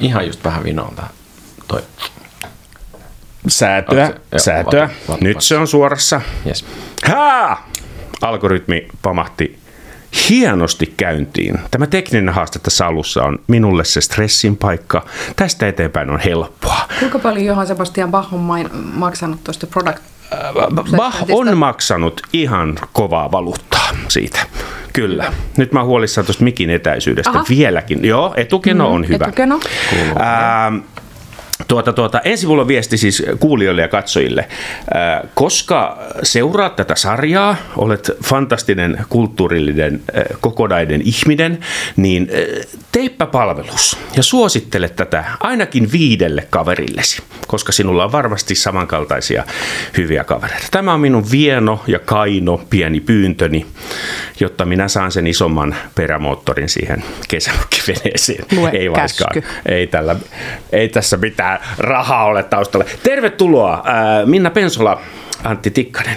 ihan just vähän vinoon tähän. Toi. Säätöä, se- joo, säätöä. vatu- vatu- Nyt vatu. se on suorassa. Yes. Haa! Algoritmi pamahti hienosti käyntiin. Tämä tekninen haaste tässä alussa on minulle se stressin paikka. Tästä eteenpäin on helppoa. Kuinka paljon Johan Sebastian Bach on main, maksanut tuosta product? Bach on maksanut ihan kovaa valuuttaa siitä. Kyllä. Nyt mä huolissaan tuosta mikin etäisyydestä Aha. vieläkin. Joo, etukeno Mm, on hyvä. etukeno. Ää, Tuota, tuota, ensi mulla on viesti siis kuulijoille ja katsojille. Ää, koska seuraat tätä sarjaa, olet fantastinen, kulttuurillinen, ää, kokonainen ihminen, niin ää, teipä palvelus ja suosittele tätä ainakin viidelle kaverillesi, koska sinulla on varmasti samankaltaisia hyviä kavereita. Tämä on minun vieno ja kaino pieni pyyntöni, jotta minä saan sen isomman perämoottorin siihen kesämökkiveneeseen. Lue Ei käsky. Ei, tällä, ei tässä mitään rahaa ole taustalla. Tervetuloa ää, Minna Pensola, Antti Tikkanen.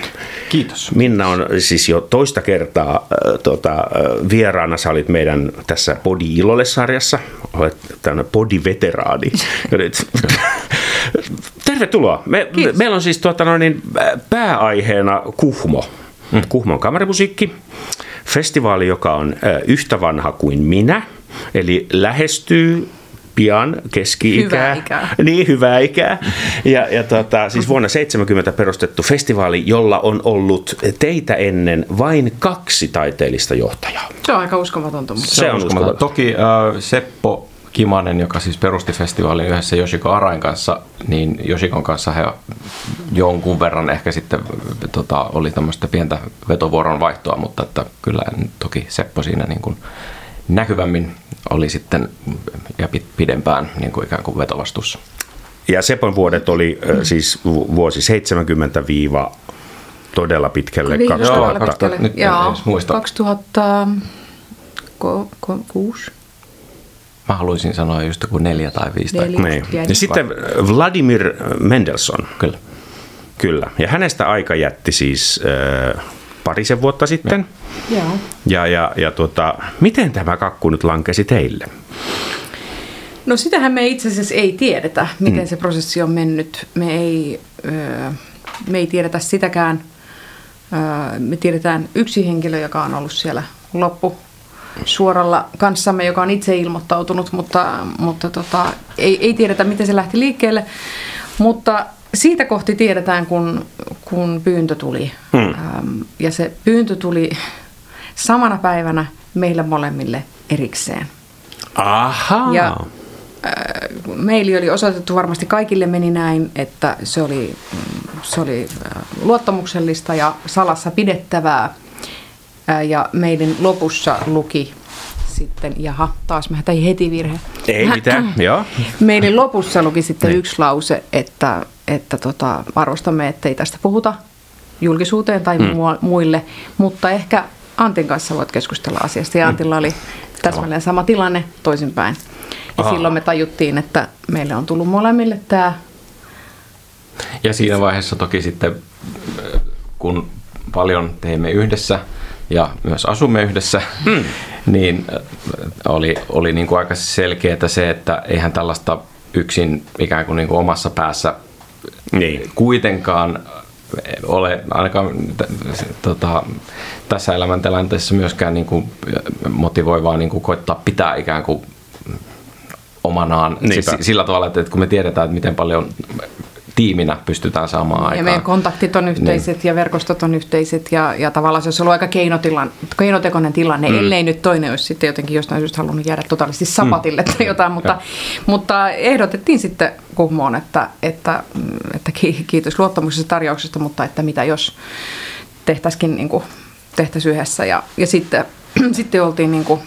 Kiitos. Minna on siis jo toista kertaa äh, tota, äh, vieraana. Sä olit meidän tässä Podi Ilolle-sarjassa. Olet tämmöinen Podi-veteraani. Nyt- Tervetuloa. Me, me, meillä on siis tuota, no niin, äh, pääaiheena Kuhmo. Mm. Kuhmon kamarimusiikki. Festivaali, joka on äh, yhtä vanha kuin minä. Eli lähestyy pian keski-ikää. Hyvää ikää. Niin, hyvää ikää. Ja, ja tota, siis vuonna 70 perustettu festivaali, jolla on ollut teitä ennen vain kaksi taiteellista johtajaa. Se on aika uskomatonta. Mutta... Se on uskomaton. Toki äh, Seppo Kimanen, joka siis perusti festivaalin yhdessä Yoshiko Arain kanssa, niin Yoshikon kanssa he jonkun verran ehkä sitten tota, oli tämmöistä pientä vetovuoron vaihtoa, mutta että kyllä toki Seppo siinä niin kuin näkyvämmin oli sitten ja pidempään niin kuin ikään kuin vetovastuussa. Ja Sepon vuodet oli äh, siis vu- vuosi 70 viiva todella pitkälle Niin, 2000. todella pitkälle. nyt en Joo, edes muista. 2006. Mä haluaisin sanoa just joku neljä tai viisi tai Neljä. Niin. Pieni. Ja sitten Vladimir Mendelssohn. Kyllä. Kyllä. Ja hänestä aika jätti siis äh, parisen vuotta sitten. Joo. Ja, ja, ja tota, miten tämä kakku nyt lankesi teille? No sitähän me itse asiassa ei tiedetä, miten mm. se prosessi on mennyt. Me ei, öö, me ei tiedetä sitäkään. Öö, me tiedetään yksi henkilö, joka on ollut siellä loppu suoralla kanssamme, joka on itse ilmoittautunut, mutta, mutta tota, ei, ei tiedetä, miten se lähti liikkeelle. Mutta siitä kohti tiedetään, kun, kun pyyntö tuli. Hmm. Ähm, ja se pyyntö tuli samana päivänä meille molemmille erikseen. Aha. Ja äh, meili oli osoitettu varmasti kaikille meni näin, että se oli, mm, se oli äh, luottamuksellista ja salassa pidettävää. Äh, Ja meidän lopussa luki sitten, jaha, taas mä tein heti virhe. Ei mitään, joo. Meidän lopussa luki sitten niin. yksi lause, että, että tota, arvostamme, ettei tästä puhuta julkisuuteen tai mm. muille, mutta ehkä Antin kanssa voit keskustella asiasta. Ja Antilla oli täsmälleen sama tilanne toisinpäin. Ja Aha. silloin me tajuttiin, että meille on tullut molemmille tämä Ja siinä vaiheessa toki sitten, kun paljon teemme yhdessä ja myös asumme yhdessä, mm. niin äh, oli, oli niin kuin aika selkeää se, että eihän tällaista yksin ikään kuin, niin kuin omassa päässä Niin. kuitenkaan ole ainakaan t- tota, tässä elämäntilanteessa myöskään niin kuin motivoivaa niin kuin koittaa pitää ikään kuin omanaan siis sillä tavalla, että että kun me tiedetään, että miten paljon tiiminä pystytään saamaan aikaan. Ja meidän kontaktit on yhteiset niin. ja verkostot on yhteiset ja, ja tavallaan se olisi ollut aika keinotilan, keinotekoinen tilanne, mm. ellei nyt toinen olisi sitten jotenkin jostain syystä halunnut jäädä totaalisesti sapatille mm. tai jotain, mutta, mutta ehdotettiin sitten Kuhmoon, että, että, että ki- kiitos luottamuksesta tarjouksesta, mutta että mitä jos tehtäisikin niin kuin, tehtäisiin yhdessä ja, ja sitten, sitten oltiin niin kuin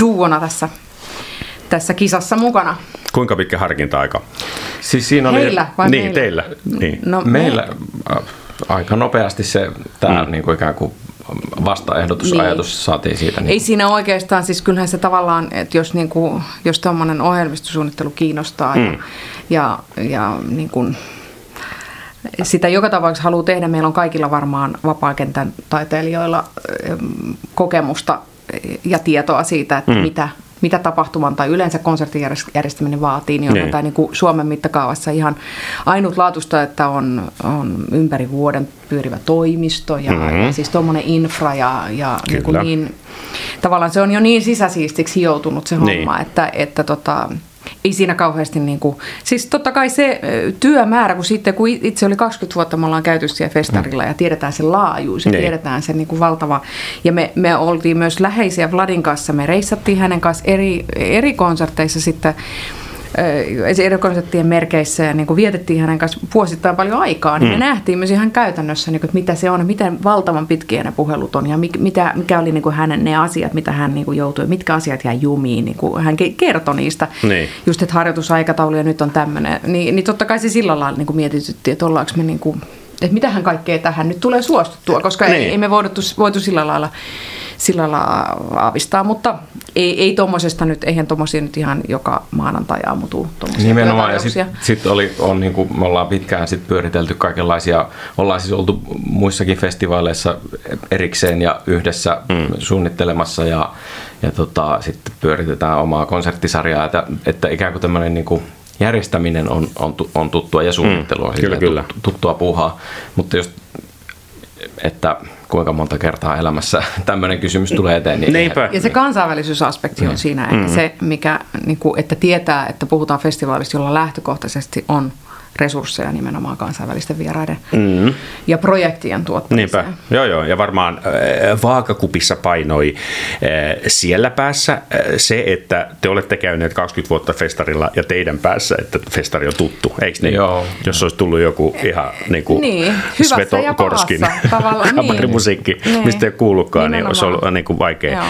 duona tässä, tässä kisassa mukana. Kuinka pitkä harkinta-aika? Siis siinä oli Heillä vai niin, meillä? teillä. Niin. No, meillä äh, aika nopeasti se tämä mm. niin kuin ikään kuin vastaehdotusajatus Niin. saatiin siitä. Niin Ei siinä oikeastaan, siis kyllähän se tavallaan, että jos, niinku, jos tuommoinen ohjelmistosuunnittelu kiinnostaa mm. ja, ja, ja niin kuin, sitä joka tapauksessa haluaa tehdä, meillä on kaikilla varmaan vapaakentän taiteilijoilla em, kokemusta ja tietoa siitä, että mm. mitä, mitä tapahtuman tai yleensä konsertin järjestäminen vaatii, niin on niin. tämä niin kuin Suomen mittakaavassa ihan ainutlaatuista, että on, on ympäri vuoden pyörivä toimisto ja, mm-hmm. ja siis tuommoinen infra ja, ja niin, kuin niin, tavallaan se on jo niin sisäsiistiksi joutunut se homma, niin. että, että tota, ei siinä kauheasti niin kuin, siis totta kai se työmäärä, kun sitten kun itse oli 20 vuotta, me ollaan käyty siellä festarilla ja tiedetään sen laajuus ja niin. tiedetään se niin kuin valtava, ja me, me oltiin myös läheisiä Vladin kanssa, me reissattiin hänen kanssa eri, eri konserteissa sitten erikoisettien merkeissä ja niin kuin vietettiin hänen kanssa vuosittain paljon aikaa, niin mm. me nähtiin myös ihan käytännössä, niin kuin, että mitä se on, miten valtavan pitkiä ne puhelut on ja mitä, mikä oli niin kuin hänen ne asiat, mitä hän niin kuin joutui, mitkä asiat jäi jumiin. Niin kuin hän kertoi niistä, niin. just että harjoitusaikataulu ja nyt on tämmöinen. Niin, niin totta kai se sillä lailla niin kuin mietityttiin, että ollaanko me niin kuin, että mitähän kaikkea tähän nyt tulee suostuttua, koska niin. ei, ei me voitu, voitu sillä lailla sillä lailla aavistaa, mutta ei, ei tuommoisesta nyt, eihän tuommoisia nyt ihan joka maanantai aamu tuu Nimenomaan, ja sitten sit oli, on, niin kuin me ollaan pitkään sit pyöritelty kaikenlaisia, ollaan siis oltu muissakin festivaaleissa erikseen ja yhdessä mm. suunnittelemassa ja, ja tota, sitten pyöritetään omaa konserttisarjaa, että, että ikään kuin tämmöinen niin kuin järjestäminen on, on, on tuttua ja suunnittelu on mm, kyllä, kyllä. tuttua puuhaa, mutta jos että kuinka monta kertaa elämässä tämmöinen kysymys tulee eteen. Niin Neipä. Ja se kansainvälisyysaspekti on mm. siinä, että mm. se, mikä, niin kuin, että tietää, että puhutaan festivaalista, jolla lähtökohtaisesti on – resursseja nimenomaan kansainvälisten vieraiden mm. ja projektien tuottamiseen. Niinpä, joo joo, ja varmaan äh, vaakakupissa painoi äh, siellä päässä äh, se, että te olette käyneet 20 vuotta festarilla ja teidän päässä, että festari on tuttu, eikö niin? Joo. Jos olisi tullut joku ihan niin kuin niin, Sveto Korskin kamarimusiikki, niin. mistä ei kuullutkaan, niin olisi ollut niin kuin vaikea. Joo.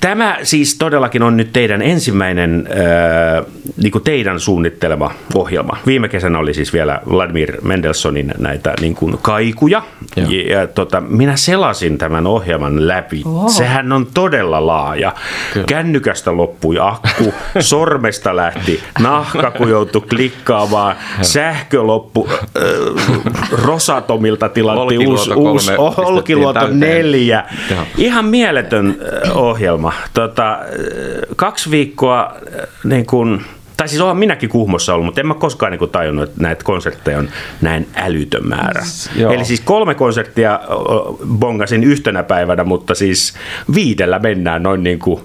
Tämä siis todellakin on nyt teidän ensimmäinen äh, niin kuin teidän suunnittelema ohjelma. Viime kesänä oli siis vielä Vladimir Mendelssonin näitä niin kuin kaikuja. Joo. Ja, ja tota, minä selasin tämän ohjelman läpi. Oho. Sehän on todella laaja. Kyllä. Kännykästä loppui akku, sormesta lähti nahka, kun joutui klikkaamaan, sähkö loppu, äh, Rosatomilta tilattiin uusi, uusi Olkiluoto 4. Ihan mieletön ohjelma. Tota, kaksi viikkoa niin kuin, tai siis olen minäkin Kuhmossa ollut, mutta en mä koskaan niin tajunnut, että näitä konsertteja on näin älytön määrä. Joo. Eli siis kolme konserttia bongasin yhtenä päivänä, mutta siis viidellä mennään noin niin kuin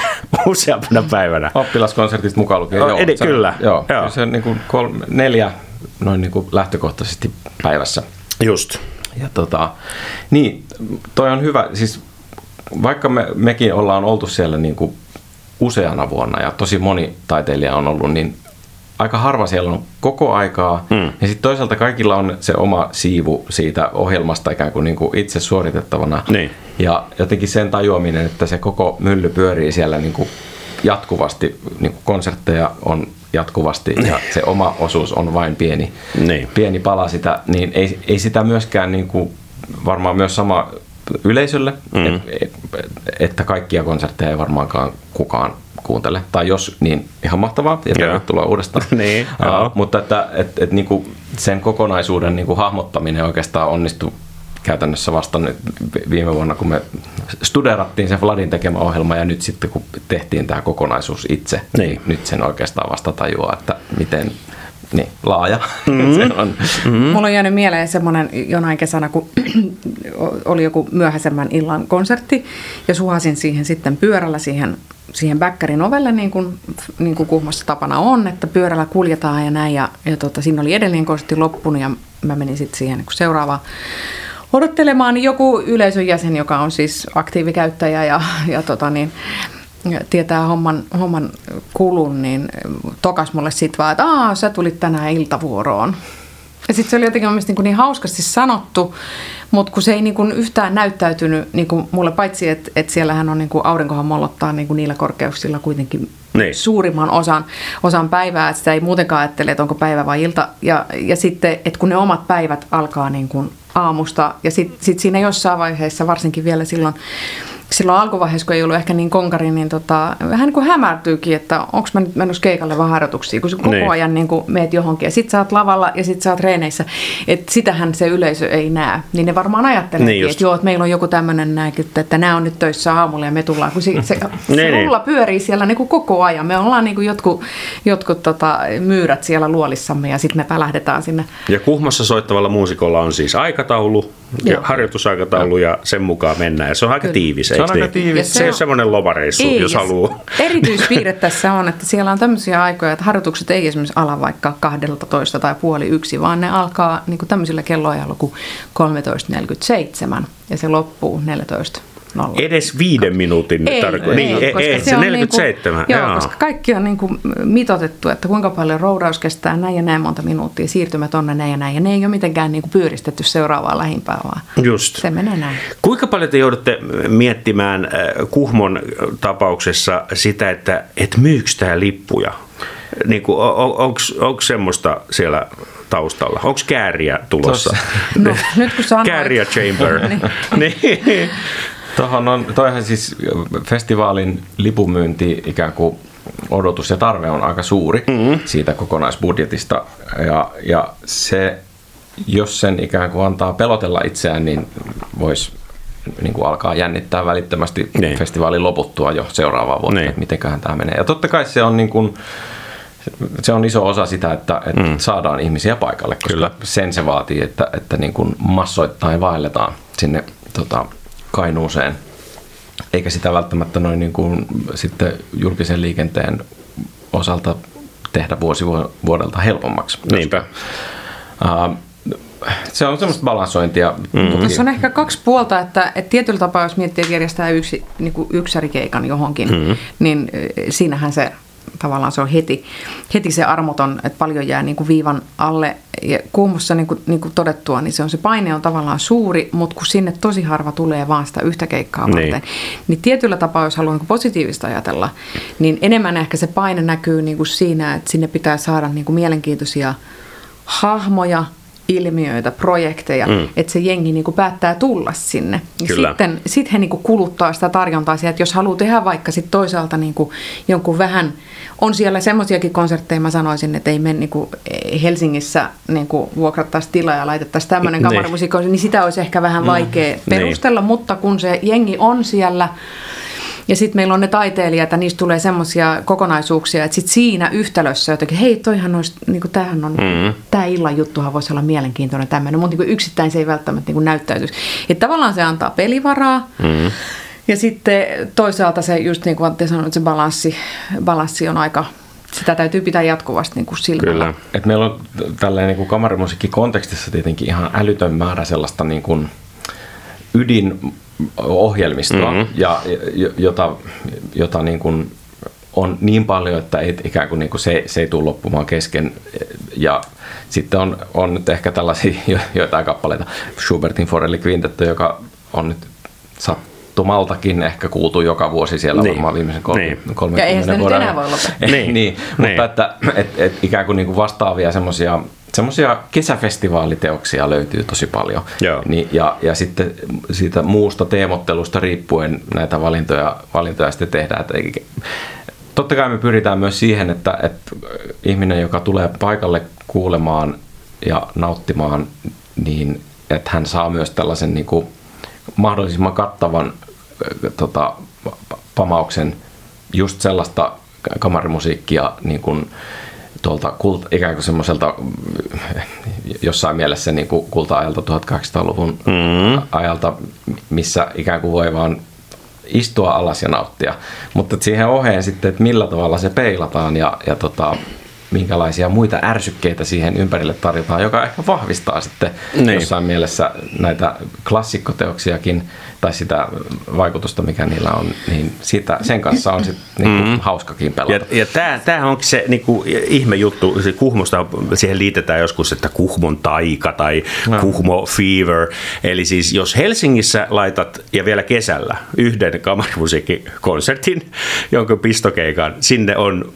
useampana päivänä. Oppilaskonsertit mukaan lukien, joo. Edi, se, kyllä. Joo, joo. Se on niin kuin kolme, neljä noin niin kuin lähtökohtaisesti päivässä. Just. Ja tota, niin, toi on hyvä, siis vaikka me, mekin ollaan oltu siellä niin kuin useana vuonna ja tosi moni taiteilija on ollut, niin aika harva siellä on koko aikaa. Mm. Ja sitten toisaalta kaikilla on se oma siivu siitä ohjelmasta ikään kuin, niin kuin itse suoritettavana. Niin. Ja jotenkin sen tajuaminen, että se koko mylly pyörii siellä niin kuin jatkuvasti, niin kuin konsertteja on jatkuvasti ja se oma osuus on vain pieni, niin. pieni pala sitä, niin ei, ei sitä myöskään niin kuin, varmaan myös sama yleisölle, mm. et, että kaikkia konsertteja ei varmaankaan kukaan kuuntele. Tai jos, niin ihan mahtavaa ja tervetuloa uudestaan. niin, uh, mutta että et, et, niinku sen kokonaisuuden niinku hahmottaminen oikeastaan onnistui käytännössä vasta nyt viime vuonna, kun me studerattiin se Vladin tekemä ohjelma ja nyt sitten kun tehtiin tämä kokonaisuus itse, niin, niin nyt sen oikeastaan vasta tajuaa, että miten niin, laaja mm-hmm. se on. Mm-hmm. Mulla on jäänyt mieleen semmoinen jonain kesänä, kun oli joku myöhäisemmän illan konsertti ja suhasin siihen sitten pyörällä siihen, siihen bäkkärin ovelle, niin kuin, niin kuin Kuhmossa tapana on, että pyörällä kuljetaan ja näin. Ja, ja tota, siinä oli edelleen konsertti loppunut ja mä menin sitten siihen niin seuraavaan odottelemaan niin joku yleisön jäsen, joka on siis aktiivikäyttäjä ja, ja tota niin, tietää homman, homman kulun, niin tokas mulle sitten vaan, että Aa, sä tulit tänään iltavuoroon. Ja sitten se oli jotenkin niin, kuin niin hauskasti sanottu, mutta kun se ei niin kuin yhtään näyttäytynyt niin kuin mulle, paitsi että, että siellähän on niin kuin aurinkohan mollottaa niin kuin niillä korkeuksilla kuitenkin niin. suurimman osan, osan päivää, että sitä ei muutenkaan ajattele, että onko päivä vai ilta. Ja, ja sitten, että kun ne omat päivät alkaa niin kuin aamusta ja sitten sit siinä jossain vaiheessa, varsinkin vielä silloin silloin alkuvaiheessa, kun ei ollut ehkä niin konkari, niin tota, vähän niin kuin hämärtyykin, että onko mä nyt menossa keikalle vaan harjoituksiin, kun sä koko niin. ajan niin kuin meet johonkin ja sit sä oot lavalla ja sit sä oot reeneissä, että sitähän se yleisö ei näe. Niin ne varmaan ajattelee, niin että joo, että meillä on joku tämmöinen että nämä on nyt töissä aamulla ja me tullaan, kun se, se, se niin, niin. rulla pyörii siellä niin kuin koko ajan. Me ollaan niin kuin jotkut, jotkut tota, myyrät siellä luolissamme ja sitten me pälähdetään sinne. Ja Kuhmossa soittavalla muusikolla on siis aikataulu, ja harjoitusaikataulu ja sen mukaan mennään. Ja se on aika Kyllä. tiivis, Se on aika niin? tiivis. Se, se ei ole semmoinen lomareissu, ei, jos haluaa. Erityispiirre tässä on, että siellä on tämmöisiä aikoja, että harjoitukset ei esimerkiksi ala vaikka 12 tai puoli yksi, vaan ne alkaa niin kuin tämmöisillä kelloajalla kuin 13.47 ja se loppuu 14 nolla. Edes viiden minuutin ei, tarkoitus. Niin, ei, ei, se, se 47. Niin kuin, joo, joo, koska kaikki on niin kuin mitotettu, että kuinka paljon roudaus kestää näin ja näin monta minuuttia, siirtymä tonne näin ja näin. Ja ne ei ole mitenkään niin kuin pyöristetty seuraavaan lähimpään, vaan Just. se menee näin. Kuinka paljon te joudutte miettimään äh, Kuhmon tapauksessa sitä, että et myykö tämä lippuja? Niin kuin, on, onko semmoista siellä taustalla? Onko kääriä tulossa? No, nyt kun sanoit. Kääriä chamber. niin. niin. Tuohon on, toihan siis festivaalin lipumyynti ikään kuin odotus ja tarve on aika suuri mm-hmm. siitä kokonaisbudjetista. Ja, ja se, jos sen ikään kuin antaa pelotella itseään, niin voisi niin kuin alkaa jännittää välittömästi niin. festivaalin loputtua jo seuraavaa vuotta, niin. että mitenköhän tämä menee. Ja totta kai se on niin kuin, se on iso osa sitä, että, että mm. saadaan ihmisiä paikalle, koska Kyllä. sen se vaatii, että, että niin kuin massoittain vaelletaan sinne tota, Kainuuseen, eikä sitä välttämättä noin niin kuin sitten julkisen liikenteen osalta tehdä vuosi vuodelta helpommaksi. Niinpä. Uh, se on semmoista balansointia. Mm-hmm. Tässä on ehkä kaksi puolta, että, että tietyllä tapaa, jos miettii, että järjestää yksi, niin kuin yksärikeikan johonkin, mm-hmm. niin siinähän se tavallaan se on heti, heti se armoton, että paljon jää niin kuin viivan alle. Ja kuumossa niin kuin, niin kuin todettua, niin se on se paine on tavallaan suuri, mutta kun sinne tosi harva tulee vaan sitä yhtä keikkaa niin. varten, niin tietyllä tapaa, jos haluaa niin positiivista ajatella, niin enemmän ehkä se paine näkyy niin kuin siinä, että sinne pitää saada niin kuin mielenkiintoisia hahmoja, ilmiöitä, projekteja, mm. että se jengi niin kuin päättää tulla sinne. Ja Kyllä. sitten sit he niin kuin kuluttaa sitä tarjontaa siihen, että jos haluaa tehdä vaikka sit toisaalta niin kuin jonkun vähän, on siellä semmoisiakin konsertteja, mä sanoisin, että ei mene niin kuin Helsingissä niin kuin vuokrattaisi tilaa ja laitettaisiin tämmöinen kamarimusiikko, niin sitä olisi ehkä vähän mm. vaikea mm. perustella, niin. mutta kun se jengi on siellä, ja sitten meillä on ne taiteilijat, että niistä tulee semmoisia kokonaisuuksia, että sitten siinä yhtälössä jotenkin, hei toihan olisi, niin kuin tämähän on, mm-hmm. tämä illan juttuhan voisi olla mielenkiintoinen tämmöinen, mutta niin yksittäin se ei välttämättä niin kuin näyttäytyisi. Että tavallaan se antaa pelivaraa. Mm-hmm. Ja sitten toisaalta se, just niin kuin te sanoitte, se balanssi, balanssi on aika, sitä täytyy pitää jatkuvasti niin kuin silmällä. Kyllä. Et meillä on tälleen niin kuin kamarimusiikkikontekstissa tietenkin ihan älytön määrä sellaista niin kuin ydin ohjelmistoa, mm-hmm. ja, jota, jota niin kuin on niin paljon, että ei, ikään kuin, niin kuin se, se ei tule loppumaan kesken. Ja sitten on, on nyt ehkä tällaisia jo, joitain kappaleita. Schubertin Forelli Quintetto, joka on nyt sattumaltakin ehkä kuultu joka vuosi siellä niin. varmaan viimeisen kolme, niin. 30 Ja eihän sitä nyt enää voi lopettaa. niin, niin, mutta niin. että et, et, ikään kuin, niin kuin vastaavia semmoisia semmoisia kesäfestivaaliteoksia löytyy tosi paljon. Joo. Niin, ja, ja sitten siitä muusta teemottelusta riippuen näitä valintoja, valintoja sitten tehdään. Että, totta kai me pyritään myös siihen, että, että ihminen, joka tulee paikalle kuulemaan ja nauttimaan, niin että hän saa myös tällaisen niin kuin mahdollisimman kattavan tota, pamauksen just sellaista kamarimusiikkia, niin kuin, tuolta kult, ikään kuin semmoiselta jossain mielessä niin kuin kulta-ajalta 1800-luvun mm. ajalta, missä ikään kuin voi vaan istua alas ja nauttia. Mutta siihen oheen sitten, että millä tavalla se peilataan ja, ja tota, minkälaisia muita ärsykkeitä siihen ympärille tarjotaan, joka ehkä vahvistaa sitten niin. jossain mielessä näitä klassikkoteoksiakin tai sitä vaikutusta, mikä niillä on, niin sitä, sen kanssa on sitten niinku mm-hmm. hauskakin pelata. Ja, ja tämä onkin se niinku, ihme juttu, se Kuhmosta, siihen liitetään joskus, että Kuhmon taika tai no. Kuhmo fever, eli siis jos Helsingissä laitat, ja vielä kesällä, yhden kamarimusiikkikonsertin, jonka pistokeikan, sinne on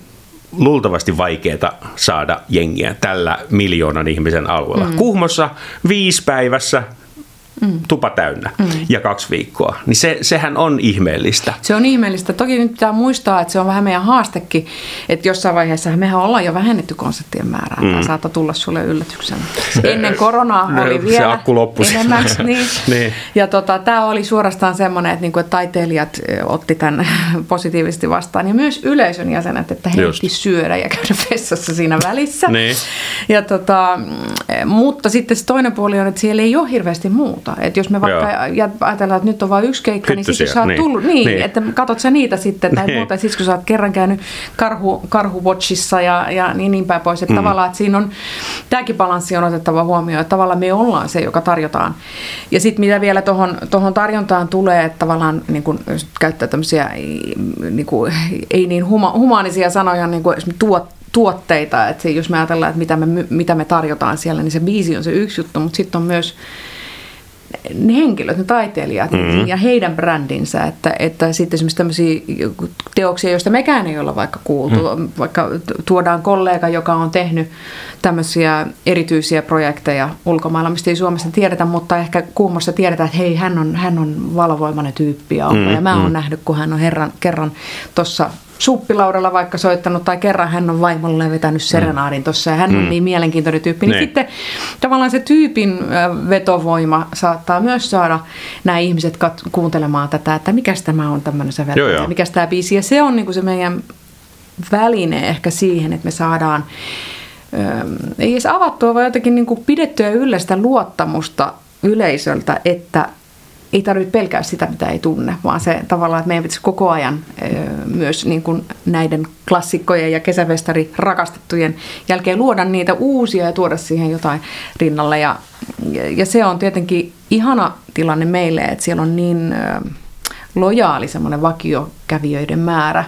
luultavasti vaikeaa saada jengiä tällä miljoonan ihmisen alueella. Mm. Kuhmossa viisi päivässä mm. tupa täynnä mm. ja kaksi viikkoa. Niin se, sehän on ihmeellistä. Se on ihmeellistä. Toki nyt pitää muistaa, että se on vähän meidän haastekin, että jossain vaiheessa mehän ollaan jo vähennetty konserttien määrää. Mm. Tämä saattaa tulla sulle yllätyksenä. Ennen koronaa oli vielä se akku enemmän. niin. niin. Ja tota, tämä oli suorastaan semmoinen, että, niinku, että taiteilijat otti tämän positiivisesti vastaan ja myös yleisön jäsenet, että he syödä ja käydä vessassa siinä välissä. niin. ja tota, mutta sitten se toinen puoli on, että siellä ei ole hirveästi muuta. Että jos me vaikka Joo. ajatellaan, että nyt on vain yksi keikka, niin sitten jos sä oot niin. tullut, niin, niin, että katot sä niitä sitten tai niin. muuta. Sitten kun sä oot kerran käynyt karhu, karhuwatchissa ja, ja niin, niin päin pois. Että mm. tavallaan, että siinä on, tämäkin balanssi on otettava huomioon, että tavallaan me ollaan se, joka tarjotaan. Ja sitten mitä vielä tuohon tarjontaan tulee, että tavallaan niin kun, jos käyttää tämmöisiä niin kuin, ei niin huma, humaanisia sanoja, niin kuin tuot, tuotteita, että jos me ajatellaan, että mitä me, mitä me tarjotaan siellä, niin se biisi on se yksi juttu, mutta sitten on myös ne henkilöt, ne taiteilijat mm-hmm. ja heidän brändinsä, että, että sitten esimerkiksi tämmöisiä teoksia, joista mekään ei olla vaikka kuultu, mm. vaikka tuodaan kollega, joka on tehnyt tämmöisiä erityisiä projekteja ulkomailla, mistä ei Suomessa tiedetä, mutta ehkä kuumossa tiedetään, että hei, hän on, hän on valvoimainen tyyppi ja, mm, ja mä oon mm. nähnyt, kun hän on herran, kerran tuossa suppilaudalla vaikka soittanut tai kerran hän on vaimolle vetänyt mm. serenaadin tuossa ja hän on mm. niin mielenkiintoinen tyyppi, niin, niin sitten tavallaan se tyypin vetovoima saattaa myös saada nämä ihmiset kat- kuuntelemaan tätä, että mikä tämä on tämmöinen säveltäjä, mikä tämä biisi ja se on niin kuin se meidän väline ehkä siihen, että me saadaan ei edes avattua, vaan jotenkin niin kuin pidettyä yllä sitä luottamusta yleisöltä, että ei tarvitse pelkää sitä, mitä ei tunne, vaan se tavallaan, että meidän pitäisi koko ajan myös niin kuin näiden klassikkojen ja kesäfestari rakastettujen jälkeen luoda niitä uusia ja tuoda siihen jotain rinnalle. Ja, ja se on tietenkin ihana tilanne meille, että siellä on niin lojaali semmoinen vakiokävijöiden määrä,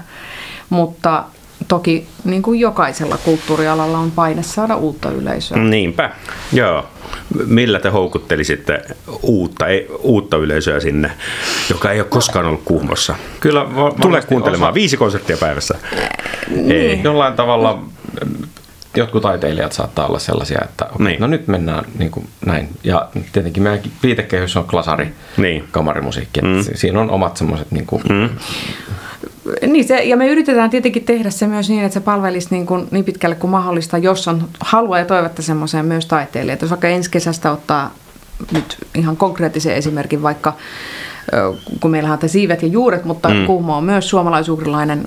mutta toki niin kuin jokaisella kulttuurialalla on paine saada uutta yleisöä. Niinpä, joo. Millä te houkuttelisitte uutta, uutta yleisöä sinne, joka ei ole koskaan ollut Kuhmossa? Kyllä, Tule kuuntelemaan osa... viisi konserttia päivässä. Niin. Ei. Jollain tavalla jotkut taiteilijat saattaa olla sellaisia, että okay, niin. no nyt mennään niin kuin näin. Ja tietenkin meidän viitekehys on klasari, niin. kamarimusiikki. Mm. Siinä on omat semmoiset niin kuin, mm. Niin se, ja me yritetään tietenkin tehdä se myös niin, että se palvelisi niin, kuin, niin pitkälle kuin mahdollista, jos on halua ja toivetta semmoiseen myös taiteilijat. Jos vaikka ensi kesästä ottaa nyt ihan konkreettisen esimerkin, vaikka kun meillä on siivet ja juuret, mutta mm. Kuhmo on myös suomalaisuurilainen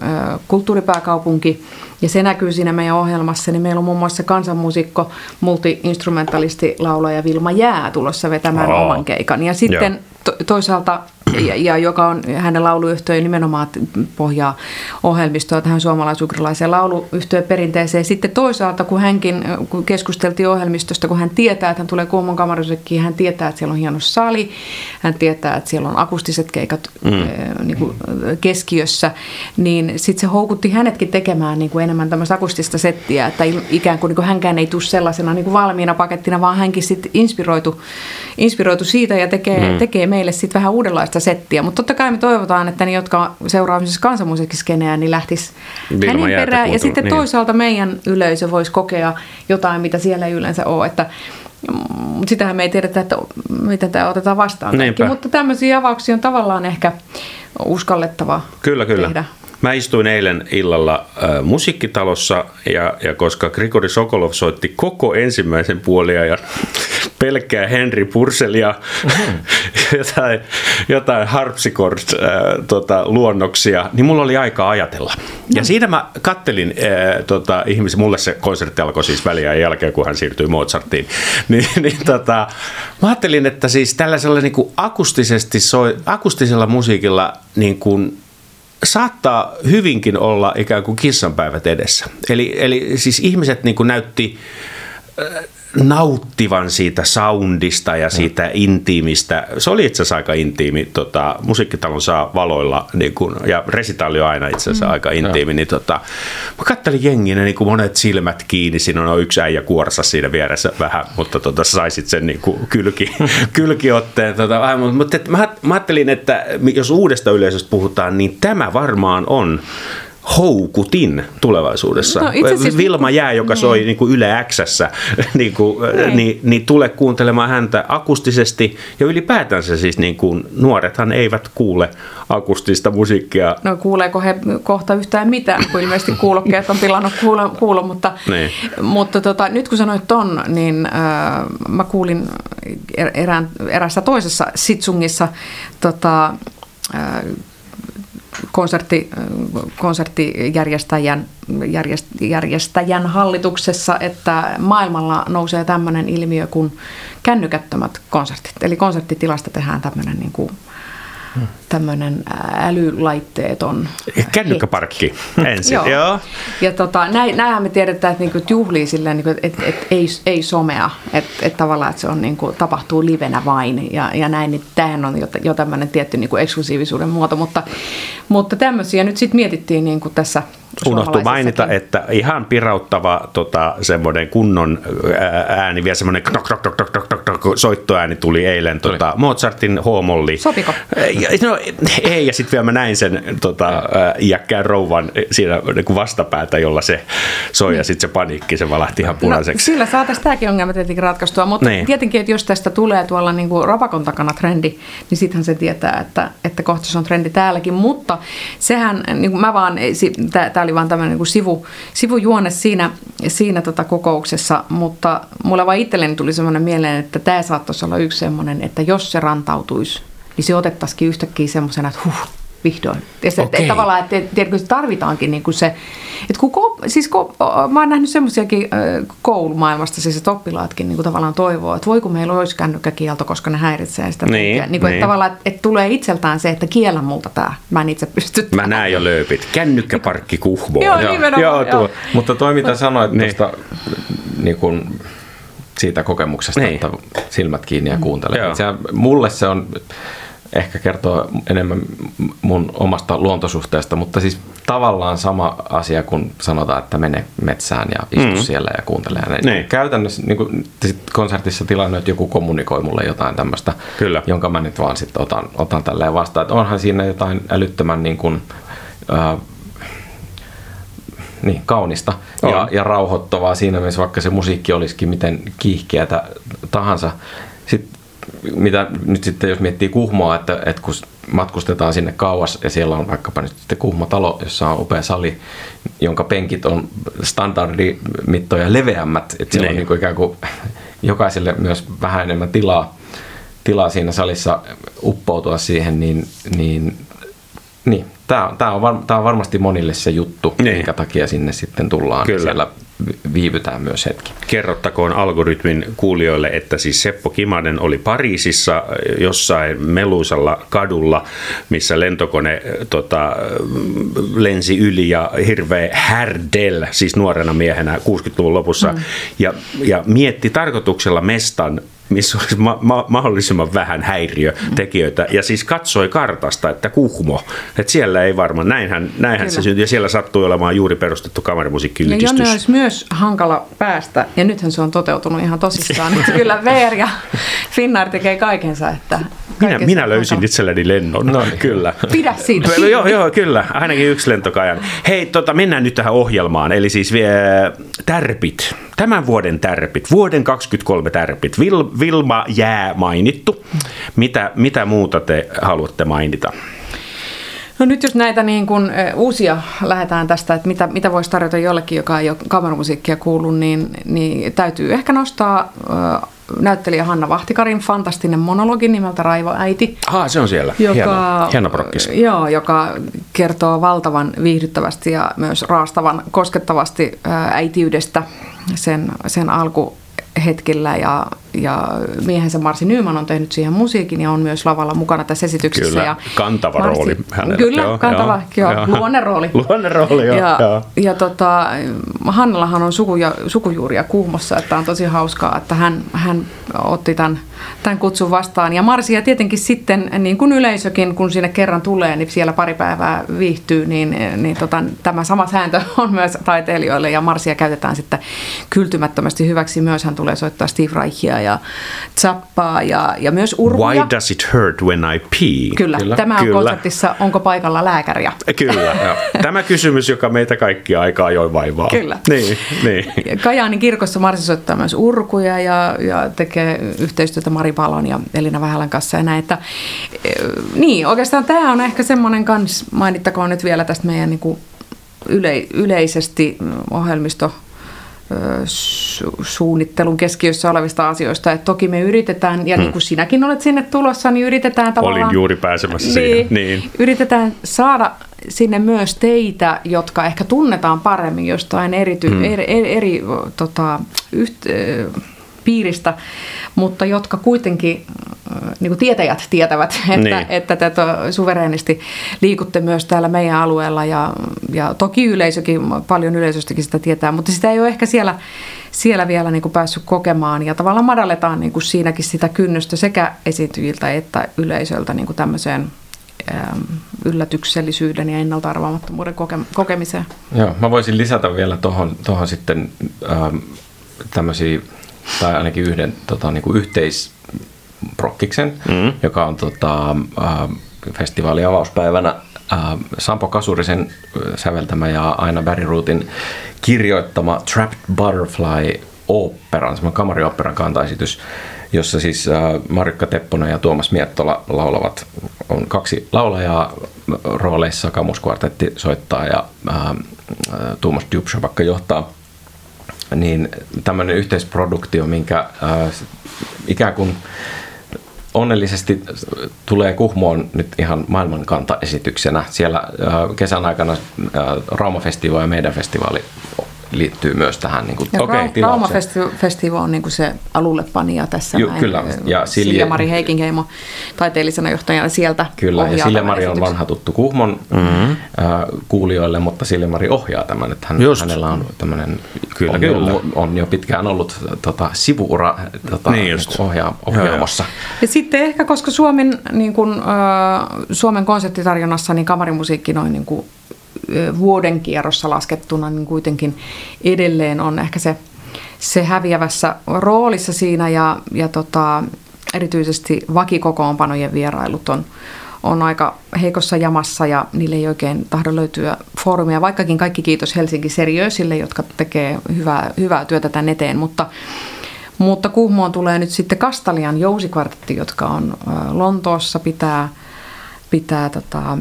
kulttuuripääkaupunki, ja se näkyy siinä meidän ohjelmassa, niin meillä on muun muassa kansanmuusikko, multi-instrumentalisti, laulaja Vilma Jää tulossa vetämään oh. oman keikan. Ja sitten to- toisaalta ja, ja joka on hänen lauluyhtiö nimenomaan pohjaa ohjelmistoa tähän suomalaisuukrilaiseen lauluyhtiön perinteeseen. Sitten toisaalta, kun hänkin kun keskusteltiin ohjelmistosta, kun hän tietää, että hän tulee Kuomon kamarisekkiin, hän tietää, että siellä on hieno sali, hän tietää, että siellä on akustiset keikat mm. niin kuin keskiössä, niin sitten se houkutti hänetkin tekemään niin kuin enemmän tämmöistä akustista settiä, että ikään kuin, niin kuin hänkään ei tule sellaisena niin kuin valmiina pakettina, vaan hänkin sitten inspiroitu, inspiroitu siitä ja tekee, mm. tekee meille sitten vähän uudenlaista settiä. Mutta totta kai me toivotaan, että ne, jotka seuraavat kansanmusiikkiskeneä, niin lähtis hänen perään. Ja sitten niin. toisaalta meidän yleisö voisi kokea jotain, mitä siellä ei yleensä ole. Että mutta sitähän me ei tiedetä, että miten tämä otetaan vastaan. Mutta tämmöisiä avauksia on tavallaan ehkä uskallettava kyllä, kyllä. tehdä. Mä istuin eilen illalla äh, musiikkitalossa ja, ja koska Grigori Sokolov soitti koko ensimmäisen puolia ja pelkkää Henry Purselia, mm-hmm. jotain, jotain harpsichord äh, tota, luonnoksia, niin mulla oli aikaa ajatella. Mm. Ja siinä mä kattelin äh, tota, ihmisiä, mulle se konsertti alkoi siis väliä jälkeen, kun hän siirtyi Mozartiin, niin, niin tota, mä ajattelin, että siis tällaisella niin kuin akustisesti soi, akustisella musiikilla niin kuin saattaa hyvinkin olla ikään kuin kissanpäivät edessä. Eli, eli siis ihmiset niin kuin näytti nauttivan siitä soundista ja siitä mm. intiimistä. Se oli itse asiassa aika intiimi. Tota, musiikkitalon saa valoilla, niin kun, ja resitaali on aina itse asiassa mm. aika intiimi. Niin, tota, mä kattelin jenginä niin monet silmät kiinni. Siinä on yksi äijä kuorsa siinä vieressä vähän, mutta tota, saisit sen niin kuin kylki, kylkiotteen. Tota, vähän, mutta et, mä, mä ajattelin, että jos uudesta yleisöstä puhutaan, niin tämä varmaan on houkutin tulevaisuudessa. No, asiassa... Vilma Jää, joka soi niin. Niin kuin Yle Xssä, niin, kuin, niin, niin tule kuuntelemaan häntä akustisesti. Ja ylipäätänsä siis niin kuin, nuorethan eivät kuule akustista musiikkia. No kuuleeko he kohta yhtään mitään, kun ilmeisesti kuulokkeet on pilannut kuulo, kuulo mutta, niin. mutta tota, nyt kun sanoit ton, niin äh, mä kuulin er, erään, erässä toisessa Sitsungissa tota, konsertti, konserttijärjestäjän järjest, järjestäjän hallituksessa, että maailmalla nousee tämmöinen ilmiö kuin kännykättömät konsertit. Eli konserttitilasta tehdään tämmöinen niin kuin tämmöinen älylaitteetton Kännykkäparkki ensin, joo. joo. Ja tota, näinhän me tiedetään, että niinku, juhlii silleen, niinku, että et, ei, ei somea, että et tavallaan että se on, niinku, tapahtuu livenä vain ja, ja näin, niin tämähän on jo, jo tämmöinen tietty niinku, eksklusiivisuuden muoto, mutta, mutta tämmöisiä nyt sitten mietittiin niinku, tässä Unohtu mainita, että ihan pirauttava tota, semmoinen kunnon ääni, vielä semmoinen knok, knok, knok, knok, knok, knok, soittoääni tuli eilen tuli. Tota, Mozartin H-molli. Sopiko? No ei, ja sitten vielä mä näin sen tota, iäkkään rouvan siinä niin vastapäätä, jolla se soi, ja sitten se paniikki, se valahti ihan no, punaiseksi. No, sillä saataisiin tämäkin ongelma tietenkin ratkaistua, mutta niin. tietenkin, että jos tästä tulee tuolla niin kuin rapakon takana trendi, niin sittenhän se tietää, että, että kohta se on trendi täälläkin, mutta sehän, niin kuin mä vaan, tämä oli vaan tämmöinen niin sivu, sivujuone siinä, siinä tota kokouksessa, mutta mulle vaan itselleni tuli semmoinen mieleen, että tämä saattaisi olla yksi semmoinen, että jos se rantautuisi, niin se otettaisiin yhtäkkiä semmoisena, että huh, vihdoin. Se, okay. että, tavallaan, että tiedätkö, se tarvitaankin niin kuin se, että kun, siis kun, mä oon nähnyt semmoisiakin koulumaailmasta, siis että oppilaatkin niin kuin tavallaan toivoo, että voi kun meillä olisi kännykkäkielto, koska ne häiritsee sitä. Niin, niin, kuin, niin. Että tavallaan, että, että tulee itseltään se, että kiellä multa tämä, mä en itse pysty Mä näen jo lööpit. Kännykkäparkki kuhmoon. joo, joo, joo, joo. Mutta toi mitä sanoit niin. tuosta niin kuin, siitä kokemuksesta, niin. että silmät kiinni ja kuuntelee. Se, mulle se on ehkä kertoo enemmän mun omasta luontosuhteesta, mutta siis tavallaan sama asia kuin sanotaan, että mene metsään ja istu mm. siellä ja kuuntele. Ja niin. Käytännössä niin kuin, sit konsertissa tilanne, että joku kommunikoi mulle jotain tämmöistä, jonka mä nyt vaan sitten otan, otan tälleen vastaan. Että onhan siinä jotain älyttömän niin kuin, äh, niin, kaunista ja, ja rauhoittavaa siinä mielessä, vaikka se musiikki olisikin miten kiihkeätä tahansa. Sitten mitä nyt sitten jos miettii Kuhmoa, että, että kun matkustetaan sinne kauas ja siellä on vaikkapa nyt sitten Kuhmotalo, jossa on upea sali, jonka penkit on standardimittoja leveämmät, että siellä niin. on niin kuin ikään kuin jokaiselle myös vähän enemmän tilaa, tilaa siinä salissa uppoutua siihen, niin, niin, niin tämä, tämä, on, tämä on varmasti monille se juttu, niin. minkä takia sinne sitten tullaan. Kyllä. Siellä viivytään myös hetki. Kerrottakoon algoritmin kuulijoille, että siis Seppo Kimanen oli Pariisissa jossain meluisalla kadulla, missä lentokone tota, lensi yli ja hirveä härdel, siis nuorena miehenä 60-luvun lopussa, mm. ja, ja mietti tarkoituksella mestan missä olisi ma- ma- mahdollisimman vähän häiriötekijöitä. Ja siis katsoi kartasta, että Kuhmo, että siellä ei varmaan, näinhän, näinhän se syntyi. Ja siellä sattui olemaan juuri perustettu kamarimusiikkiyhdistys. Ja Jonne olisi myös hankala päästä, ja nythän se on toteutunut ihan tosissaan. Nyt kyllä VR ja Finnair tekee kaikensa, että minä, minä löysin hankala. itselleni lennon, no, niin. kyllä. Pidä siitä. joo, joo, kyllä, ainakin yksi lentokajan. Hei, tota, mennään nyt tähän ohjelmaan, eli siis vie, tärpit, tämän vuoden tärpit, vuoden 23 tärpit. Vil, Vilma Jää mainittu. Mitä, mitä muuta te haluatte mainita? No nyt jos näitä niin kuin, uusia lähdetään tästä, että mitä, mitä voisi tarjota jollekin, joka ei ole kameramusiikkia kuullut, niin, niin täytyy ehkä nostaa näyttelijä Hanna Vahtikarin fantastinen monologi nimeltä Raivo äiti. Ah, se on siellä. Joka, hieno, hieno prokkis. Joo, joka kertoo valtavan viihdyttävästi ja myös raastavan koskettavasti äitiydestä sen, sen alku hetkellä ja, ja miehensä Marsi Nyman on tehnyt siihen musiikin ja on myös lavalla mukana tässä esityksessä. Kyllä, ja kantava Marsi, rooli hänellä. Kyllä, joo, kantava, joo, joo, luonne rooli. Luonne rooli, joo. Ja, joo. ja tota, Hannallahan on sukuja, sukujuuria Kuhmossa, että on tosi hauskaa, että hän, hän otti tämän, tämän kutsun vastaan. Ja Marsia tietenkin sitten, niin kuin yleisökin, kun sinne kerran tulee, niin siellä pari päivää viihtyy, niin, niin tota, tämä sama sääntö on myös taiteilijoille ja Marsia käytetään sitten kyltymättömästi hyväksi myös. Hän tulee soittaa Steve Reichia ja zappaa ja, ja myös urkuja. Why does it hurt when I pee? Kyllä, Kyllä. tämä on Kyllä. konseptissa Onko paikalla lääkäriä? Kyllä, tämä kysymys, joka meitä kaikki aika ajoin vaivaa. Kyllä. Niin, niin. Kajaanin kirkossa Marsi soittaa myös urkuja ja, ja tekee yhteistyötä Mari Palon ja Elina Vähälän kanssa ja näin. Että, niin, oikeastaan tämä on ehkä semmoinen kans, mainittakoon nyt vielä tästä meidän niin kuin yle, yleisesti ohjelmisto su- suunnittelun keskiössä olevista asioista. Et toki me yritetään, ja hmm. niin kuin sinäkin olet sinne tulossa, niin yritetään tavallaan... Olin juuri pääsemässä niin, siihen. Niin. Yritetään saada sinne myös teitä, jotka ehkä tunnetaan paremmin jostain erity, hmm. eri, eri, eri tota, yht, piiristä, mutta jotka kuitenkin niin kuin tietäjät tietävät, että, niin. että tätä suvereenisti liikutte myös täällä meidän alueella ja, ja toki yleisökin, paljon yleisöstäkin sitä tietää, mutta sitä ei ole ehkä siellä, siellä vielä niin kuin päässyt kokemaan ja tavallaan madalletaan niin kuin siinäkin sitä kynnystä sekä esiintyjiltä että yleisöltä niin kuin tämmöiseen yllätyksellisyyden ja ennalta arvaamattomuuden koke- kokemiseen. Joo, mä voisin lisätä vielä tuohon tohon sitten ähm, tämmöisiä tai ainakin yhden tota, niin kuin yhteisprokkiksen, mm. joka on tota, äh, festivaalin avauspäivänä äh, Sampo Kasurisen äh, säveltämä ja Aina Bäriruutin kirjoittama Trapped Butterfly operan, semmoinen kamarioperan kantaesitys, jossa siis äh, Marikka Tepponen ja Tuomas Miettola laulavat. On kaksi laulajaa rooleissa, kamuskvartetti soittaa ja Tuomas Dubshabakka johtaa – niin tämmöinen yhteisproduktio, minkä äh, ikään kuin onnellisesti tulee Kuhmoon nyt ihan maailmankantaesityksenä. Siellä äh, kesän aikana äh, Raumafestivaali ja meidän festivaali liittyy myös tähän niin kuin, ja okay, Rauma-festivaali on niin kuin se alullepanija tässä. Ju, näin. Kyllä. Ja Silja, Silja Mari Heikingeimo taiteellisena johtajana sieltä Kyllä, ja Silja Mari on vanha tuttu Kuhmon mm-hmm. äh, kuulijoille, mutta Silja Mari ohjaa tämän, että hän, hänellä on tämmöinen, kyllä, on, kyllä. Jo, on jo pitkään ollut tota, sivuura tota, niin just. Ohjaa, ohjaamassa. Ja sitten ehkä, koska Suomen, niin kuin, äh, Suomen konseptitarjonnassa niin kamarimusiikki noin niin kuin vuoden kierrossa laskettuna, niin kuitenkin edelleen on ehkä se, se häviävässä roolissa siinä ja, ja tota, erityisesti vakikokoonpanojen vierailut on, on aika heikossa jamassa ja niille ei oikein tahdo löytyä foorumia, vaikkakin kaikki kiitos Helsinki Seriösille, jotka tekee hyvää, hyvää työtä tämän eteen, mutta mutta Kuhmoon tulee nyt sitten Kastalian jousikvartetti, jotka on Lontoossa, pitää, pitää tota,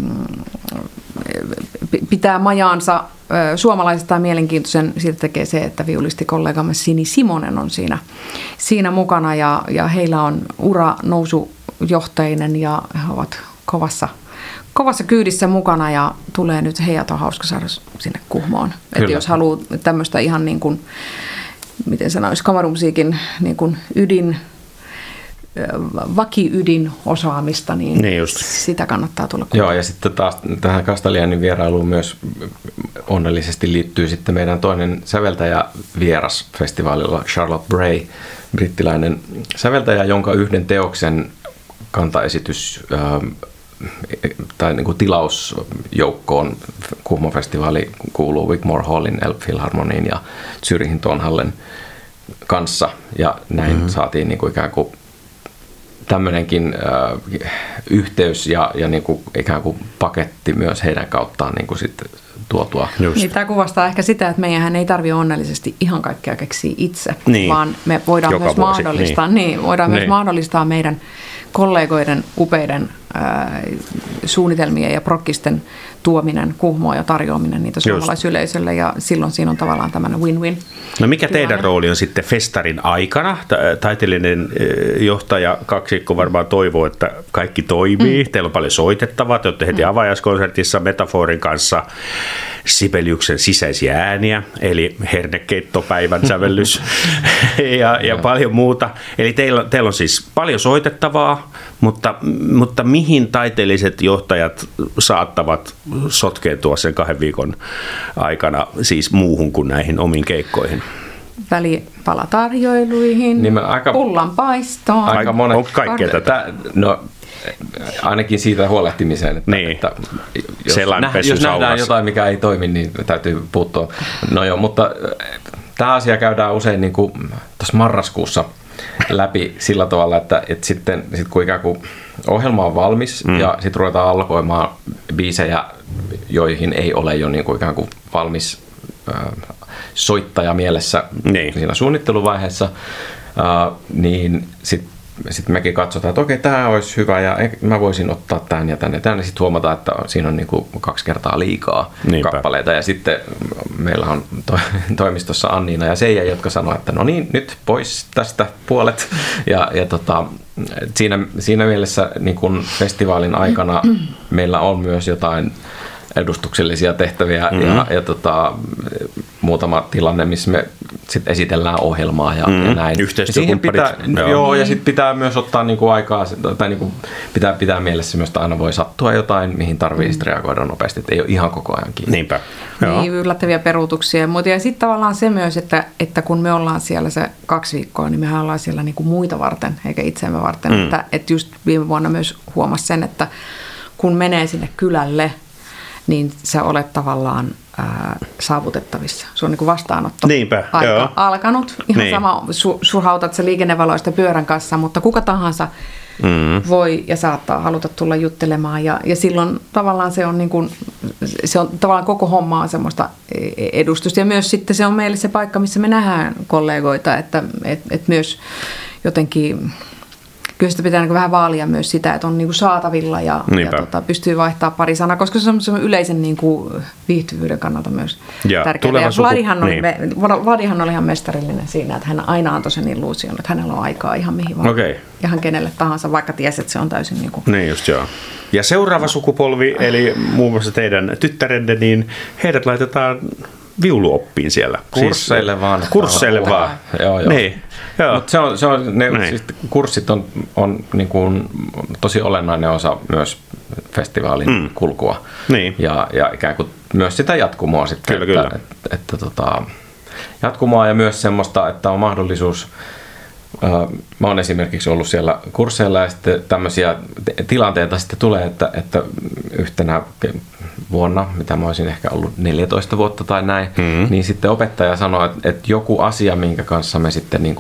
pitää majaansa suomalaisista mielenkiintoisen siitä tekee se, että kollegamme Sini Simonen on siinä, siinä mukana ja, ja heillä on ura nousujohteinen ja he ovat kovassa, kovassa kyydissä mukana ja tulee nyt heidät on hauska saada sinne Kuhmoon. Että jos haluaa tämmöistä ihan niin kuin, miten sanoisi, kamarumusiikin niin kuin ydin vakiydin osaamista, niin, niin just. sitä kannattaa tulla kuulemaan. Joo, ja sitten taas tähän Kastalianin vierailuun myös onnellisesti liittyy sitten meidän toinen säveltäjä vieras festivaalilla, Charlotte Bray, brittiläinen säveltäjä, jonka yhden teoksen kantaesitys tai niin kuin tilausjoukkoon Kuhmo-festivaali kuuluu Wigmore Hallin, Elf Philharmoniin ja Zürichin Tonhallen kanssa. Ja näin mm-hmm. saatiin niin kuin ikään kuin tämmöinenkin äh, yhteys ja, ja niin kuin ikään kuin paketti myös heidän kauttaan niin kuin sitten tuotua. Niin, tämä kuvastaa ehkä sitä, että meidän ei tarvitse onnellisesti ihan kaikkea keksiä itse, niin. vaan me voidaan Joka myös vuosi. mahdollistaa, niin. Niin, voidaan niin. myös mahdollistaa meidän kollegoiden upeiden äh, suunnitelmien ja prokkisten tuominen kuhmoa ja tarjoaminen niitä suomalaisyleisölle ja silloin siinä on tavallaan tämmöinen win-win. No mikä tilanne. teidän rooli on sitten festarin aikana? Taiteellinen johtaja kaksikko varmaan toivoo, että kaikki toimii. Mm. Teillä on paljon soitettavaa. Te olette heti mm. avajaiskonsertissa Metaforin kanssa Sibeliuksen sisäisiä ääniä, eli hernekeittopäivän sävellys ja, ja paljon muuta. Eli teillä, teillä on siis paljon soitettavaa, mutta, mutta mihin taiteelliset johtajat saattavat sotkeutua sen kahden viikon aikana siis muuhun kuin näihin omiin keikkoihin? Välipalatarjoiluihin, niin aika, pullanpaistoon. Aika monet, on kaikkea tätä. No, ainakin siitä huolehtimiseen, että, niin. että jos, nä, jos nähdään jotain, mikä ei toimi, niin täytyy puuttua. No joo, mutta äh, tämä asia käydään usein niin kuin tuossa marraskuussa läpi sillä tavalla, että, että sitten sit kun ikään kuin ohjelma on valmis mm. ja sitten ruvetaan alkoimaan biisejä, joihin ei ole jo niin kuin ikään kuin valmis äh, soittaja mielessä niin. siinä suunnitteluvaiheessa, äh, niin sitten sitten mekin katsotaan, että okei, tämä olisi hyvä ja mä voisin ottaa tämän ja tänne. Tänne sitten huomataan, että siinä on niin kuin kaksi kertaa liikaa Niinpä. kappaleita. Ja sitten meillä on to- toimistossa Anniina ja Seija, jotka sanoo, että no niin, nyt pois tästä puolet. Ja, ja tota, siinä, siinä mielessä niin kuin festivaalin aikana meillä on myös jotain edustuksellisia tehtäviä mm-hmm. ja, ja tota, muutama tilanne, missä me sit esitellään ohjelmaa ja, mm-hmm. ja näin. Ja pitää, joo. joo, ja sitten pitää myös ottaa niinku aikaa, tai niinku pitää pitää mielessä myös, että aina voi sattua jotain, mihin tarvii mm. reagoida nopeasti, että ei ole ihan koko ajan kiinni. Niinpä. Joo. Niin, yllättäviä peruutuksia. Mutta ja sitten tavallaan se myös, että, että kun me ollaan siellä se kaksi viikkoa, niin mehän ollaan siellä niinku muita varten, eikä itseämme varten. Mm. Että, että just viime vuonna myös huomasi sen, että kun menee sinne kylälle, niin sä olet tavallaan ää, saavutettavissa. Se on niin kuin vastaanotto Niinpä, aika joo. alkanut. Ihan niin. sama, su, surhautat se liikennevaloista pyörän kanssa, mutta kuka tahansa mm. voi ja saattaa haluta tulla juttelemaan. Ja, ja silloin tavallaan se on, niin kuin, se on tavallaan koko homma on semmoista e, edustusta. Ja myös sitten se on meille se paikka, missä me nähdään kollegoita, että et, et myös jotenkin kyllä sitä pitää niin vähän vaalia myös sitä, että on niin kuin saatavilla ja, ja tota, pystyy vaihtamaan pari sanaa, koska se on semmoisen yleisen niin kuin viihtyvyyden kannalta myös ja tärkeää. Ja Vladihan, oli, niin. Vladihan oli ihan mestarillinen siinä, että hän aina antoi sen illuusion, että hänellä on aikaa ihan mihin vaan. Okay. Ihan kenelle tahansa, vaikka tiesi, että se on täysin niin kuin... Niin just joo. Ja seuraava sukupolvi, eli muun muassa teidän tyttärenne, niin heidät laitetaan viuluoppiin siellä. Kursseille siis, vaan. Kursseille vaan. Joo, joo. Niin. Joo. Mut se on, se on, ne, niin. siis kurssit on, on niin kuin tosi olennainen osa myös festivaalin mm. kulkua. Niin. Ja, ja ikään kuin myös sitä jatkumoa sitten. Kyllä, että, kyllä. Että, että, että, tota, jatkumoa ja myös semmoista, että on mahdollisuus Mä oon esimerkiksi ollut siellä kursseilla ja sitten tämmöisiä tilanteita sitten tulee, että, että yhtenä vuonna, mitä mä olisin ehkä ollut 14 vuotta tai näin, mm-hmm. niin sitten opettaja sanoi, että, että joku asia, minkä kanssa me sitten niin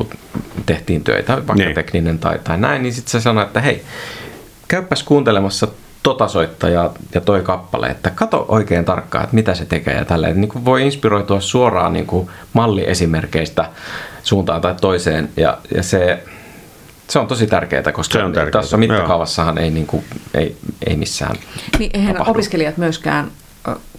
tehtiin töitä, vaikka niin. tekninen tai, tai näin, niin sitten se sanoi, että hei, käypäs kuuntelemassa tota soittajaa ja toi kappale, että kato oikein tarkkaan, että mitä se tekee ja tälleen. Niin kuin voi inspiroitua suoraan niin kuin malliesimerkkeistä suuntaan tai toiseen ja, ja se, se on tosi tärkeää, koska se on tärkeää. tässä mittakaavassahan ei, niin kuin, ei, ei missään Niin eihän tapahdu. opiskelijat myöskään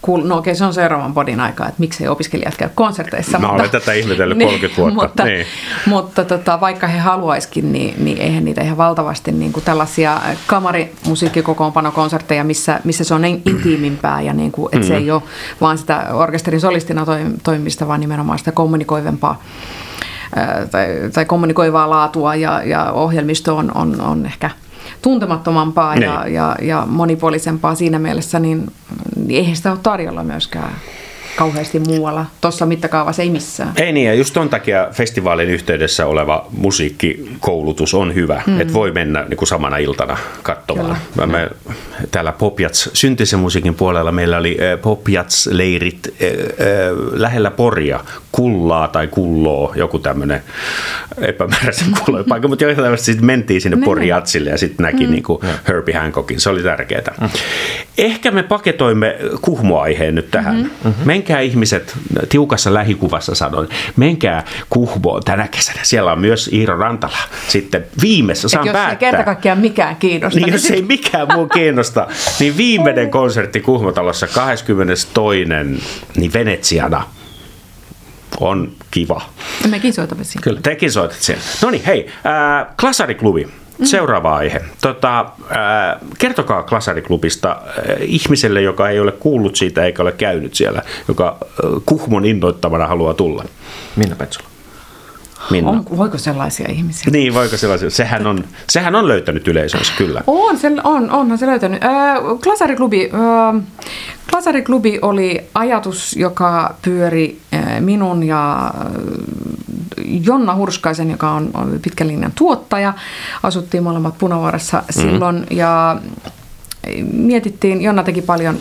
Cool. No okei, se on seuraavan podin aika, että miksei opiskelijat käy konserteissa. Mä mutta, olen tätä ihmetellyt 30 niin, vuotta. mutta niin. mutta tota, vaikka he haluaisikin, niin, niin eihän niitä ihan valtavasti niin kuin tällaisia kamarimusiikkikokoonpanokonsertteja, missä, missä se on niin intiimimpää ja niin kuin, että mm-hmm. se ei ole vaan sitä orkesterin solistina toimista, vaan nimenomaan sitä kommunikoivempaa tai, tai kommunikoivaa laatua ja, ja ohjelmisto on, on, on ehkä tuntemattomampaa ja, niin. ja, ja monipuolisempaa siinä mielessä, niin, niin eihän sitä ole tarjolla myöskään kauheasti muualla. Tuossa mittakaavassa ei missään. Ei niin, ja just ton takia festivaalin yhteydessä oleva musiikkikoulutus on hyvä, mm. että voi mennä niin kuin samana iltana katsomaan. Kyllä. Me, täällä Popjats, syntisen musiikin puolella meillä oli äh, Popjats-leirit äh, äh, lähellä Poria, Kullaa tai Kulloa, joku tämmöinen epämääräisen kuuloinen paikka, mutta jotain sitten mentiin sinne niin. Poriatsille ja sitten näki mm. niin kuin Herbie Hancockin, se oli tärkeää. Mm. Ehkä me paketoimme kuhmoaiheen nyt tähän. Mm-hmm. Menkää ihmiset, tiukassa lähikuvassa sanoin, menkää Kuhmoon tänä kesänä. Siellä on myös Iiro Rantala. Sitten viimeisessä saan jos päättää. Jos ei kerta kaikkiaan mikään kiinnosta. Niin, jos ei mikään muu kiinnosta, niin viimeinen konsertti Kuhmotalossa 22. niin Venetsiana on kiva. Ja mekin soitamme siinä. Kyllä, tekin soitat siellä. No niin, hei, äh, Klasariklubi. Mm. Seuraava aihe. Tota, äh, kertokaa Klasariklubista äh, ihmiselle, joka ei ole kuullut siitä eikä ole käynyt siellä, joka äh, Kuhmon innoittamana haluaa tulla. Minna Petsola. Minna. On, voiko sellaisia ihmisiä? Niin, voiko sellaisia? Sehän on, sehän on löytänyt yleisönsä, kyllä. On, se, on onhan se löytänyt. Äh, Klasariklubi, äh, Klasariklubi oli ajatus, joka pyöri äh, minun ja Jonna Hurskaisen, joka on, pitkän linjan tuottaja. Asuttiin molemmat Punavuoressa mm-hmm. silloin ja mietittiin, Jonna teki paljon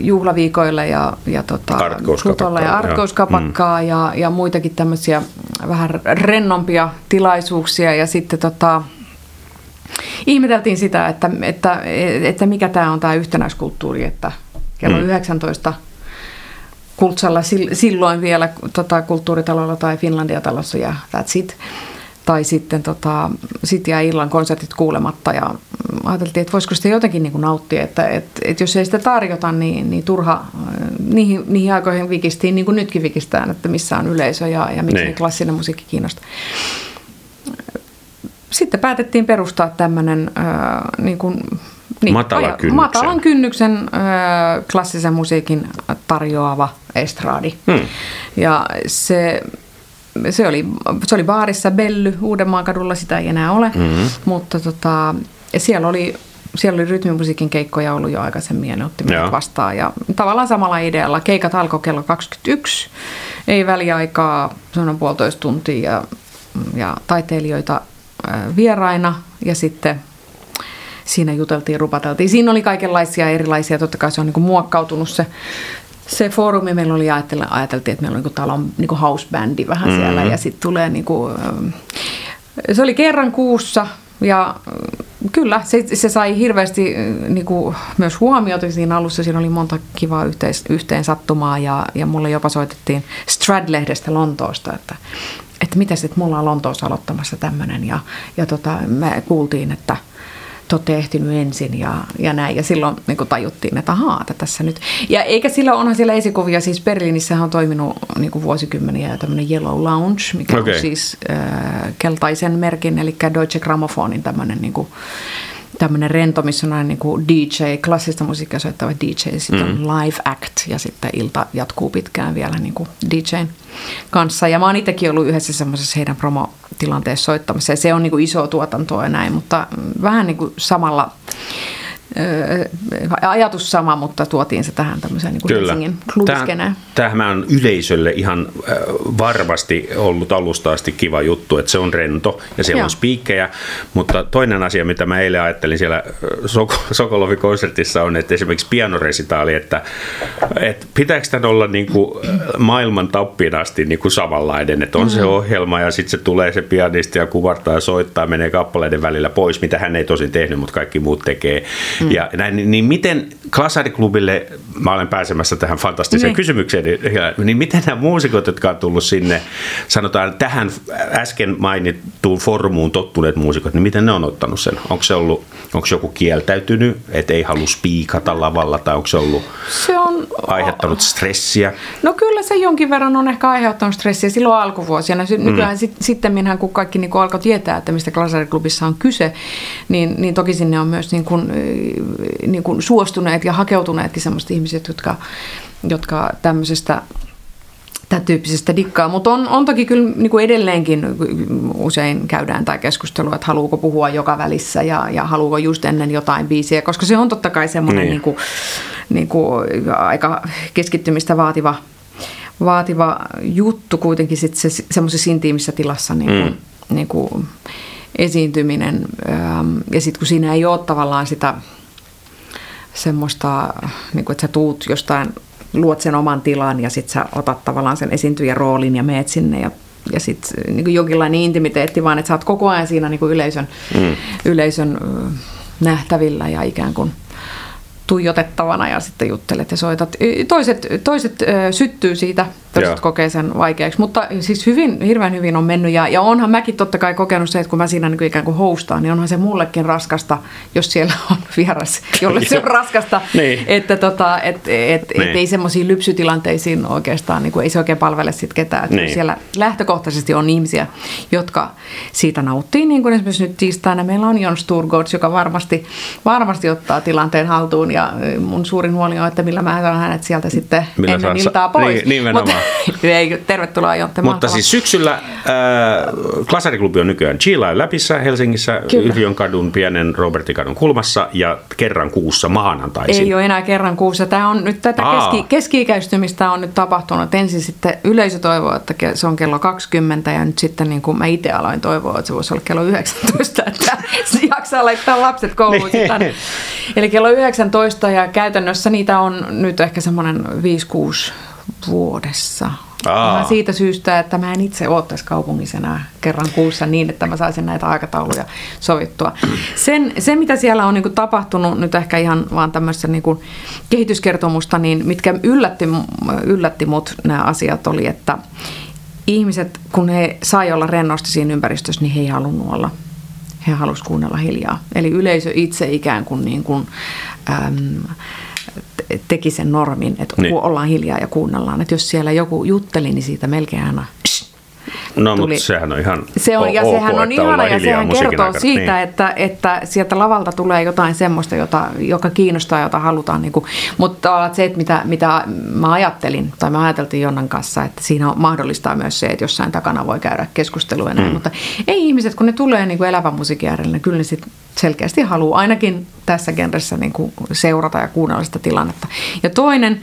juhlaviikoille ja, ja tota, Artkouskapakkaa, ja artkouskapakkaa mm. ja, ja muitakin tämmöisiä vähän rennompia tilaisuuksia ja sitten tota, ihmeteltiin sitä, että, että, että mikä tämä on tämä yhtenäiskulttuuri, että kello mm. 19 Kultsalla silloin vielä tota, kulttuuritalolla tai Finlandia-talossa ja that's it. Tai sitten tota, sit jäi illan konsertit kuulematta ja ajateltiin, että voisiko sitä jotenkin niin kuin nauttia, että, että, että jos ei sitä tarjota, niin, niin turha niihin, niihin aikoihin vikistiin, niin kuin nytkin vikistään, että missä on yleisö ja, ja miksi niin. klassinen musiikki kiinnostaa. Sitten päätettiin perustaa tämmöinen äh, niin kuin, niin, matalan, kynnyksen. matalan kynnyksen äh, klassisen musiikin tarjoava estraadi. Hmm. Ja se se oli, se oli baarissa Belly Uudenmaan kadulla, sitä ei enää ole, mm-hmm. mutta tota, siellä oli siellä oli rytmimusiikin keikkoja ollut jo aikaisemmin ja ne otti meidät vastaan. Ja tavallaan samalla idealla. Keikat alkoi kello 21, ei väliaikaa, se on puolitoista tuntia ja, ja taiteilijoita vieraina ja sitten siinä juteltiin, rupateltiin. Siinä oli kaikenlaisia erilaisia, totta kai se on niin kuin muokkautunut se se foorumi meillä oli ajateltiin, ajateltiin että meillä on niin talon niin housebändi vähän mm-hmm. siellä ja sitten tulee niin kuin, se oli kerran kuussa ja kyllä se, se sai hirveästi niin kuin, myös huomiota siinä alussa. Siinä oli monta kivaa yhteis, yhteen sattumaa ja, ja mulle jopa soitettiin Strad-lehdestä Lontoosta, että, että mitä sitten mulla on Lontoossa aloittamassa tämmöinen ja, ja tota, me kuultiin, että – te olette ehtinyt ensin ja, ja näin. Ja silloin niin kuin tajuttiin, että ahaa, että tässä nyt. Ja eikä sillä, onhan siellä esikuvia, siis Berliinissä on toiminut niin kuin vuosikymmeniä tämmöinen Yellow Lounge, mikä okay. on siis äh, keltaisen merkin, eli Deutsche Gramophonin tämmöinen niin kuin, tämmöinen rento, missä on aina niin kuin DJ, klassista musiikkia soittava DJ, sitten mm. on live act ja sitten ilta jatkuu pitkään vielä niin kuin DJn kanssa. Ja mä oon itsekin ollut yhdessä semmoisessa heidän promotilanteessa soittamassa ja se on niin kuin iso tuotantoa ja näin, mutta vähän niin kuin samalla ajatus sama, mutta tuotiin se tähän tämmöiseen niin. Helsingin klubiskeneen. Tämähän on yleisölle ihan varmasti ollut alusta asti kiva juttu, että se on rento ja siellä Joo. on spiikkejä, mutta toinen asia, mitä mä eilen ajattelin siellä Sokolovin-konsertissa on, että esimerkiksi pianoresitaali, että, että pitääkö tämän olla niin kuin maailman tappiin asti niin kuin samanlainen, että on mm-hmm. se ohjelma ja sitten se tulee se pianisti ja kuvartaa ja soittaa, menee kappaleiden välillä pois, mitä hän ei tosin tehnyt, mutta kaikki muut tekee. Mm. Ja näin, niin, niin miten Klasariklubille, mä olen pääsemässä tähän fantastiseen niin. kysymykseen, niin, niin miten nämä muusikot, jotka on tullut sinne, sanotaan tähän äsken mainittuun formuun tottuneet muusikot, niin miten ne on ottanut sen? Onko se ollut, onko joku kieltäytynyt, että ei halua spiikata lavalla, tai onko se ollut se on, aiheuttanut stressiä? No kyllä se jonkin verran on ehkä aiheuttanut stressiä silloin alkuvuosina. Mm. Nykyään sit, sitten minhän, kun kaikki niin alkoi tietää, että mistä Klasariklubissa on kyse, niin, niin toki sinne on myös niin kuin, niin kuin suostuneet ja hakeutuneetkin sellaiset ihmiset, jotka, jotka tämmöisestä tämän tyyppisestä dikkaa, mutta on, on toki kyllä niin kuin edelleenkin usein käydään tämä keskustelu, että haluuko puhua joka välissä ja, ja haluuko just ennen jotain biisiä, koska se on totta kai semmoinen niin. Niin kuin, niin kuin aika keskittymistä vaativa, vaativa juttu kuitenkin sit se, semmoisessa intiimissä tilassa niin kuin, mm. niin kuin esiintyminen ja sitten kun siinä ei ole tavallaan sitä semmoista, niin kuin, että sä tuut jostain, luot sen oman tilan ja sitten sä otat tavallaan sen esiintyjän roolin ja meet sinne ja ja sitten niin jonkinlainen intimiteetti, vaan että sä oot koko ajan siinä niin kuin yleisön, mm. yleisön nähtävillä ja ikään kuin tuijotettavana ja sitten juttelet ja soitat. Toiset, toiset syttyy siitä, toiset kokee sen vaikeaksi, mutta siis hyvin, hirveän hyvin on mennyt ja, ja onhan mäkin totta kai kokenut se, että kun mä siinä niin ikään kuin hostaan, niin onhan se mullekin raskasta, jos siellä on vieras, jolle se on raskasta, niin. että tota, et, et, niin. et ei semmoisiin lypsytilanteisiin oikeastaan, niin kuin ei se oikein palvele sitten ketään. Niin. Siellä lähtökohtaisesti on ihmisiä, jotka siitä nauttii, niin kuin esimerkiksi nyt tiistaina meillä on Jon Sturgårds, joka varmasti, varmasti ottaa tilanteen haltuun ja ja mun suurin huoli on, että millä mä saan hänet sieltä sitten millä ennen iltaa pois. Niin, nimenomaan. Mutta, ei, tervetuloa Jontte. Mutta siis syksyllä äh, Klasariklubi on nykyään Chilain läpissä Helsingissä, Yrjön kadun pienen Robertikadun kulmassa ja kerran kuussa maanantaisin. Ei ole enää kerran kuussa. Tämä on nyt tätä keski, keski-ikäistymistä on nyt tapahtunut. Ensin sitten yleisö toivoo, että se on kello 20 ja nyt sitten niin kuin mä itse aloin toivoa, että se voisi olla kello 19, että jaksaa laittaa lapset kouluun. Niin. Eli kello 19 ja käytännössä niitä on nyt ehkä semmoinen 5-6 vuodessa. Aa. siitä syystä, että mä en itse ole tässä kaupungissa enää kerran kuussa niin, että mä saisin näitä aikatauluja sovittua. Sen, se, mitä siellä on niin kuin, tapahtunut, nyt ehkä ihan vaan tämmöistä niin kuin, kehityskertomusta, niin mitkä yllätti, yllätti mut nämä asiat oli, että ihmiset, kun he sai olla rennosti siinä ympäristössä, niin he ei halunnut olla. He halusivat kuunnella hiljaa. Eli yleisö itse ikään kuin, niin kuin äm, teki sen normin, että niin. ollaan hiljaa ja kuunnellaan. Että jos siellä joku jutteli, niin siitä melkein aina No, tuli. mutta sehän on ihan se on, Ja ok, sehän on ihana ja sehän kertoo aikana. siitä, niin. että, että sieltä lavalta tulee jotain semmoista, jota, joka kiinnostaa, jota halutaan. Niin kuin, mutta se, että mitä, mitä mä ajattelin, tai mä ajateltiin Jonnan kanssa, että siinä on mahdollistaa myös se, että jossain takana voi käydä keskustelua ja näin. Mm. Mutta ei ihmiset, kun ne tulee niin kuin elävän musiikin äärelle, niin kyllä ne sit selkeästi haluaa ainakin tässä genressä niin kuin seurata ja kuunnella sitä tilannetta. Ja toinen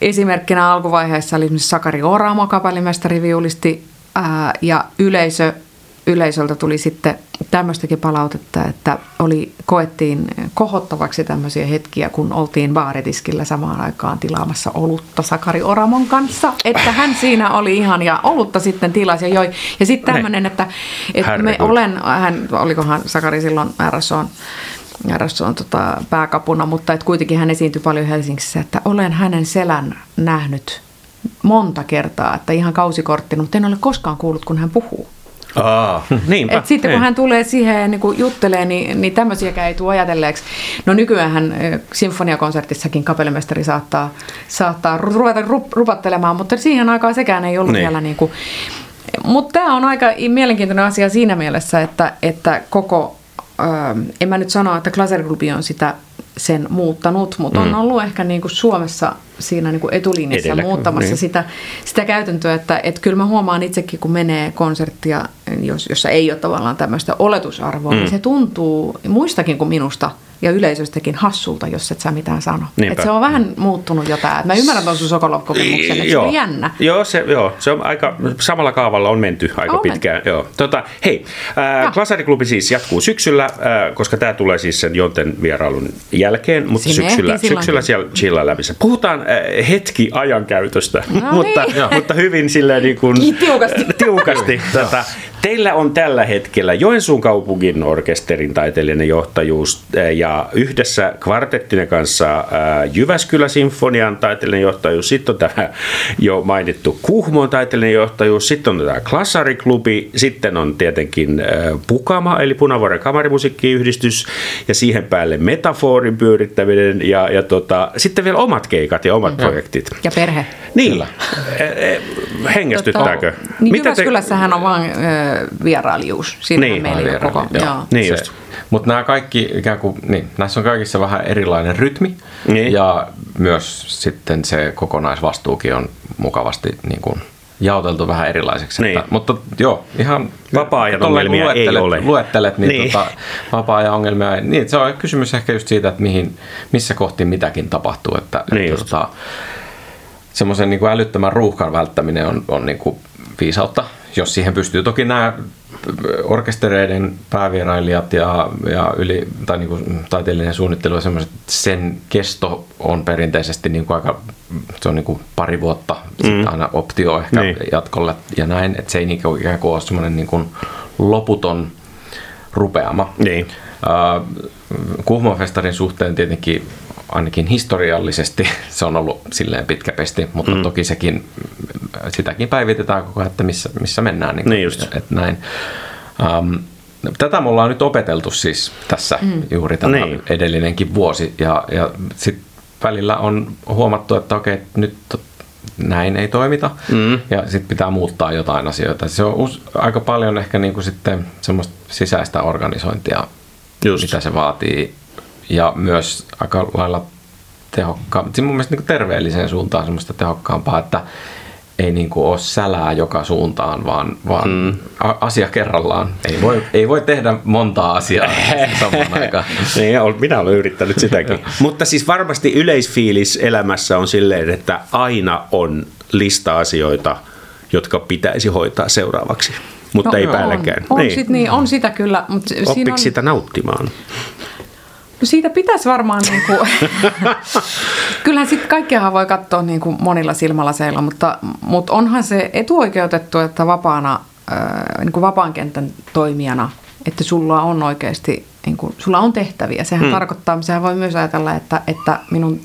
esimerkkinä alkuvaiheessa oli esimerkiksi Sakari Oramo, kapellimestari viulisti ää, ja yleisö, yleisöltä tuli sitten tämmöistäkin palautetta, että oli, koettiin kohottavaksi tämmöisiä hetkiä, kun oltiin baaritiskillä samaan aikaan tilaamassa olutta Sakari Oramon kanssa, että hän siinä oli ihan ja olutta sitten tilasi ja joi. Ja sitten tämmöinen, että, että me olen, hän, olikohan Sakari silloin RSOn RSOn tota, pääkapuna, mutta että kuitenkin hän esiintyi paljon Helsingissä, että olen hänen selän nähnyt monta kertaa, että ihan kausikorttina, mutta en ole koskaan kuullut, kun hän puhuu. Aa, niinpä. Et sitten kun ei. hän tulee siihen ja niin kuin juttelee, niin, niin tämmöisiäkään ei tule ajatelleeksi. No nykyään sinfoniakonsertissakin kapellimestari saattaa, saattaa ruveta rupattelemaan, mutta siihen aikaan sekään ei ollut niin. vielä niin kuin, mutta tämä on aika mielenkiintoinen asia siinä mielessä, että, että koko, äh, en mä nyt sano, että Glaser on sitä sen muuttanut, mutta mm. on ollut ehkä niin kuin Suomessa siinä niin kuin etulinjassa Edellä, muuttamassa niin. sitä, sitä käytäntöä, että, että kyllä mä huomaan itsekin, kun menee konserttia, jos, jossa ei ole tavallaan tämmöistä oletusarvoa, niin mm. niin se tuntuu muistakin kuin minusta – ja yleisöstäkin hassulta, jos et sä mitään sano. Et se on vähän muuttunut jo tämä. Mä ymmärrän tuon sun Sokolov-kokemuksen, että se on jännä. Joo se, joo, se on aika, samalla kaavalla on menty aika on pitkään. Menty. Joo. Tota, hei, äh, Klasariklubi siis jatkuu syksyllä, äh, koska tämä tulee siis sen Jonten vierailun jälkeen, mutta Sinne syksyllä, syksyllä siellä chilla läpissä. Puhutaan hetki ajankäytöstä, no mutta, niin. mutta hyvin silleen niin kuin, tiukasti. tiukasti tota, Teillä on tällä hetkellä Joensuun kaupungin orkesterin taiteellinen johtajuus ja yhdessä kvartettinen kanssa Jyväskylä Sinfonian taiteellinen johtajuus, sitten on tämä jo mainittu Kuhmon taiteellinen johtajuus, sitten on tämä Klassariklubi, sitten on tietenkin Pukama eli Punavuoren kamarimusiikkiyhdistys ja siihen päälle metaforin pyörittäminen ja, ja tota, sitten vielä omat keikat ja omat ja. projektit. Ja perhe. Niin. Kyllä. E, e, hengästyttääkö? Tota, niin Mitä Jyväskylässähän te... on vain vierailijuus. Siinä niin, meillä on koko. Joo. Joo. Niin just. Mutta nämä kaikki ikään kuin, niin, näissä on kaikissa vähän erilainen rytmi niin. ja myös sitten se kokonaisvastuukin on mukavasti niin kuin, jaoteltu vähän erilaiseksi. Niin. Että, mutta joo, ihan vapaa-ajan ongelmia ei ole. Luettelet, niin, niin. Tota, vapaa-ajan ongelmia niin, se on kysymys ehkä just siitä, että mihin, missä kohti mitäkin tapahtuu. Että, niin että, tota, semmoisen niin älyttömän ruuhkan välttäminen on, on niin kuin viisautta jos siihen pystyy. Toki nämä orkestereiden päävierailijat ja, ja yli, tai niin kuin taiteellinen suunnittelu ja semmoiset, sen kesto on perinteisesti niin kuin aika, se on niin kuin pari vuotta, mm. sitten aina optio ehkä niin. jatkolle ja näin, että se ei niin kuin ikään kuin ole semmoinen niin kuin loputon rupeama. Niin. Uh, suhteen tietenkin ainakin historiallisesti se on ollut silleen pitkä pesti, mutta mm. toki sekin, sitäkin päivitetään koko ajan, että missä, missä mennään. Niin, niin just. Et näin. Um, tätä me ollaan nyt opeteltu siis tässä mm. juuri tämä niin. edellinenkin vuosi ja, ja sitten välillä on huomattu, että okei, nyt näin ei toimita mm. ja sitten pitää muuttaa jotain asioita. Se on us, aika paljon ehkä niin kuin sitten semmoista sisäistä organisointia, Just. mitä se vaatii ja myös aika lailla tehokkaampi, siis mun mielestä niin terveelliseen suuntaan semmoista tehokkaampaa, että ei niin kuin ole sälää joka suuntaan, vaan, vaan mm. asia kerrallaan. Ei voi, ei voi tehdä montaa asiaa samaan aikaan. niin, minä olen yrittänyt sitäkin. Mutta siis varmasti yleisfiilis elämässä on silleen, että aina on lista asioita, jotka pitäisi hoitaa seuraavaksi. Mutta no, ei päällekään. On, on, niin. Sit niin, on sitä kyllä. Mutta Oppiko on... sitä nauttimaan? No siitä pitäisi varmaan, niin kuin, kyllähän sitten kaikkiahan voi katsoa niin kuin monilla silmälaseilla, mutta, mutta onhan se etuoikeutettu, että vapaana, niin kuin vapaan kentän toimijana, että sulla on oikeasti, niin kuin, sulla on tehtäviä. Sehän hmm. tarkoittaa, sehän voi myös ajatella, että, että minun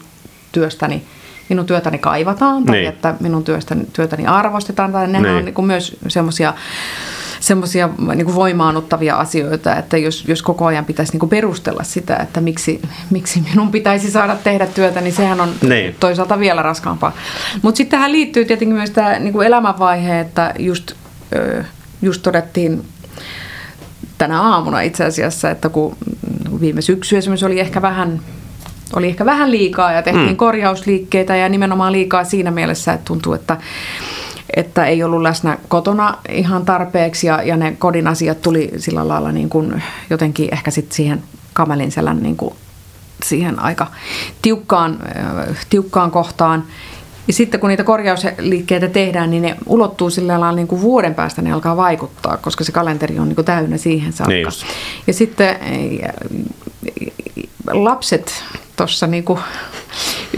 työstäni minun työtäni kaivataan tai niin. että minun työstäni, työtäni arvostetaan. Tai nehän niin. on niin kuin myös semmoisia semmoisia niin voimaanottavia asioita, että jos, jos koko ajan pitäisi niin kuin perustella sitä, että miksi, miksi minun pitäisi saada tehdä työtä, niin sehän on niin. toisaalta vielä raskaampaa. Mutta sitten tähän liittyy tietenkin myös tämä niin kuin elämänvaihe, että just, just todettiin tänä aamuna itse asiassa, että kun viime syksy esimerkiksi oli ehkä vähän oli ehkä vähän liikaa ja tehtiin mm. korjausliikkeitä ja nimenomaan liikaa siinä mielessä, että tuntuu, että että ei ollut läsnä kotona ihan tarpeeksi ja, ja ne kodin asiat tuli sillä lailla niin kuin jotenkin ehkä sitten siihen kamelin selän niin kuin siihen aika tiukkaan, äh, tiukkaan kohtaan. Ja sitten kun niitä korjausliikkeitä tehdään, niin ne ulottuu sillä lailla niin kuin vuoden päästä, ne alkaa vaikuttaa, koska se kalenteri on niin kuin täynnä siihen saakka. Niin ja sitten äh, lapset tuossa niin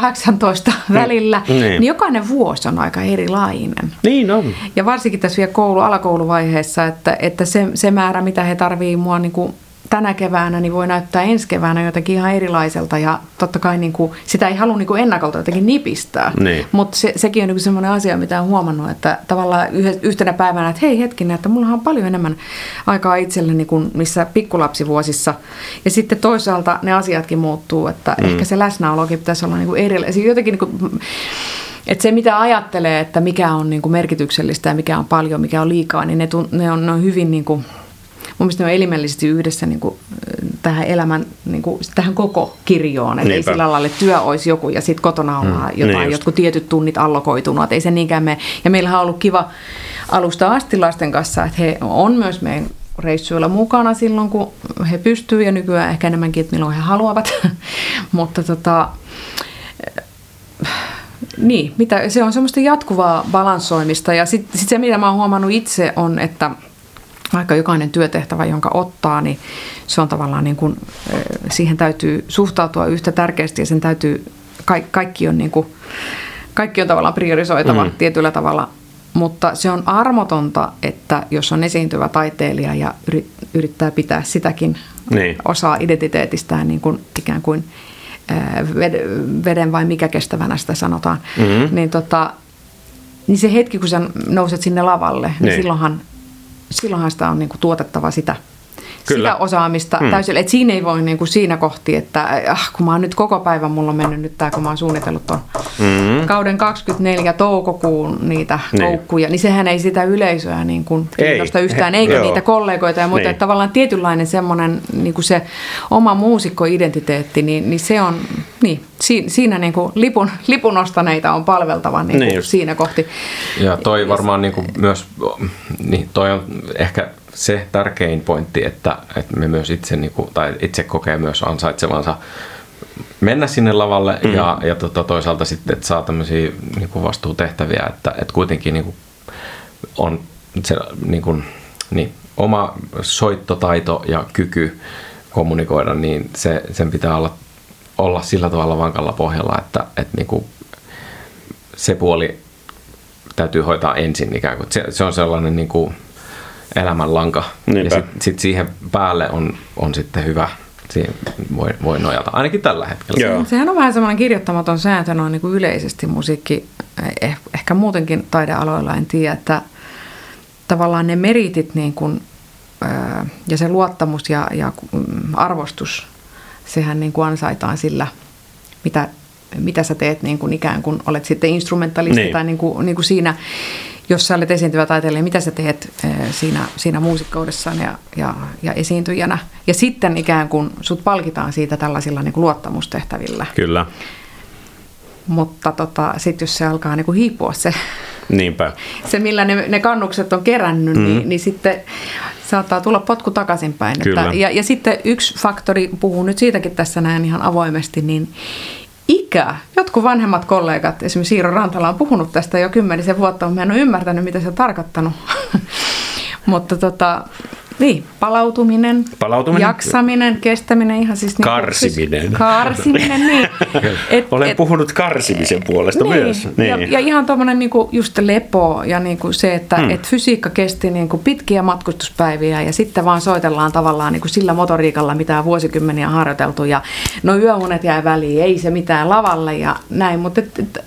18 mm. välillä, niin. niin jokainen vuosi on aika erilainen. Niin on. Ja varsinkin tässä vielä koulu, alakouluvaiheessa, että, että se, se määrä, mitä he tarvitsevat mua niin kuin tänä keväänä, niin voi näyttää ensi keväänä jotenkin ihan erilaiselta. Ja totta kai niin kuin, sitä ei halua niin kuin ennakolta jotenkin nipistää. Niin. Mutta se, sekin on niin semmoinen asia, mitä on huomannut, että tavallaan yhtenä päivänä, että hei hetkinen, että mulla on paljon enemmän aikaa itselleni kuin missä pikkulapsivuosissa. Ja sitten toisaalta ne asiatkin muuttuu, että mm. ehkä se läsnäolokin pitäisi olla niin kuin erilainen. Jotenkin niin kuin, että se, mitä ajattelee, että mikä on niin kuin merkityksellistä ja mikä on paljon, mikä on liikaa, niin ne, tun, ne, on, ne on hyvin niin kuin, mun mielestä ne on elimellisesti yhdessä niin kuin, tähän elämän, niin kuin, tähän koko kirjoon. Että ei sillä lailla, että työ olisi joku ja sitten kotona ollaan mm, jotain, niin jotkut tietyt tunnit allokoitunut. Ei se niinkään me. Ja meillähän on ollut kiva alusta asti lasten kanssa, että he on myös meidän reissuilla mukana silloin, kun he pystyvät ja nykyään ehkä enemmänkin, että milloin he haluavat. Mutta tota, niin, mitä, se on semmoista jatkuvaa balanssoimista ja sitten sit se, mitä mä oon huomannut itse on, että – vaikka jokainen työtehtävä, jonka ottaa, niin se on tavallaan niin kuin, siihen täytyy suhtautua yhtä tärkeästi ja sen täytyy, kaikki on, niin kuin, kaikki on tavallaan priorisoitava mm. tietyllä tavalla, mutta se on armotonta, että jos on esiintyvä taiteilija ja yrittää pitää sitäkin niin. osaa identiteetistään niin kuin ikään kuin veden vai mikä kestävänä sitä sanotaan, mm-hmm. niin, tota, niin se hetki, kun sä nouset sinne lavalle, niin, niin silloinhan silloinhan sitä on niin kuin tuotettava sitä Kyllä. sitä osaamista hmm. täysin. Että siinä ei voi niin kuin siinä kohti, että ah, kun mä oon nyt koko päivän, mulla on mennyt nyt tämä, kun mä oon suunnitellut tuon hmm. kauden 24 toukokuun niitä niin. koukkuja, niin sehän ei sitä yleisöä niin kuin kiinnosta ei. yhtään, eikä Joo. niitä kollegoita ja muita. Niin. Että tavallaan tietynlainen semmoinen niin kuin se oma muusikkoidentiteetti, niin, niin se on, niin, siinä niin kuin lipun, lipun ostaneita on palveltava niin kuin niin siinä kohti. Ja toi varmaan niin kuin myös, niin toi on ehkä se tärkein pointti, että, että me myös itse, niin kuin, tai itse kokee myös ansaitsevansa mennä sinne lavalle mm. ja, ja tota, toisaalta sitten, että saa tämmöisiä niin kuin vastuutehtäviä, että, että kuitenkin niin kuin on se niin kuin, niin, oma soittotaito ja kyky kommunikoida, niin se, sen pitää olla, olla sillä tavalla vankalla pohjalla, että, että niin kuin se puoli täytyy hoitaa ensin ikään kuin. Se, se on sellainen niin kuin, elämänlanka. Niinpä. Ja sitten sit siihen päälle on, on sitten hyvä siihen voi, voi nojata, ainakin tällä hetkellä. Joo. Sehän on vähän semmoinen kirjoittamaton sääntö noin niin kuin yleisesti musiikki, eh, ehkä muutenkin taidealoilla, en tiedä, että tavallaan ne meritit niin kuin, ja se luottamus ja, ja mm, arvostus, sehän niin kuin ansaitaan sillä, mitä, mitä sä teet niin kuin ikään kuin olet sitten instrumentalisti niin. tai niin kuin, niin kuin siinä jos sä olet esiintyvä taiteilija, mitä sä teet eh, siinä, siinä muusikkoudessaan ja, ja, ja esiintyjänä. Ja sitten ikään kuin sut palkitaan siitä tällaisilla niin kuin luottamustehtävillä. Kyllä. Mutta tota, sitten jos se alkaa niin kuin hiipua se, Niinpä. se millä ne, ne kannukset on kerännyt, mm. niin, niin sitten saattaa tulla potku takaisinpäin. Kyllä. Että, ja, ja sitten yksi faktori, puhun nyt siitäkin tässä näin ihan avoimesti, niin ikä. Jotkut vanhemmat kollegat, esimerkiksi Siiro Rantala on puhunut tästä jo kymmenisen vuotta, mutta mä en ole ymmärtänyt, mitä se on tarkoittanut. mutta tota, niin, palautuminen, Palautuminen. jaksaminen, kestäminen, ihan siis... Niin Karsiminen. Karsiminen, niin. Et, Olen et, puhunut karsimisen puolesta niin, myös. Niin. Ja, ja ihan tuommoinen niinku just lepo ja niinku se, että hmm. et fysiikka kesti niinku pitkiä matkustuspäiviä ja sitten vaan soitellaan tavallaan niinku sillä motoriikalla, mitä on vuosikymmeniä harjoiteltu ja no yöunet jää väliin, ei se mitään lavalle ja näin, mutta et, et,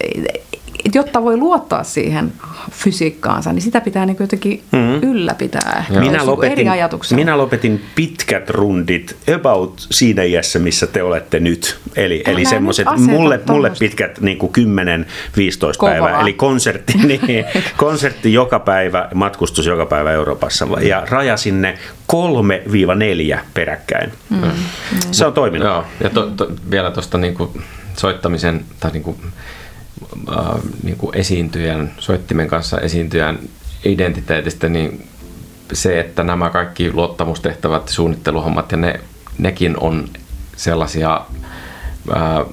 et, jotta voi luottaa siihen fysiikkaansa, niin sitä pitää niin jotenkin mm-hmm. ylläpitää. Minä lopetin, eri minä lopetin pitkät rundit about siinä iässä, missä te olette nyt. Eli, eli semmoiset mulle, mulle pitkät niin kuin 10-15 päivää. Eli konsertti, niin, konsertti joka päivä, matkustus joka päivä Euroopassa. Ja rajasin ne 3-4 peräkkäin. Mm. Se on toiminut. Joo, ja to, to, vielä tuosta niin soittamisen tai niin kuin äh, niin kuin esiintyjän, soittimen kanssa esiintyjän identiteetistä, niin se, että nämä kaikki luottamustehtävät, suunnitteluhommat ja ne, nekin on sellaisia äh,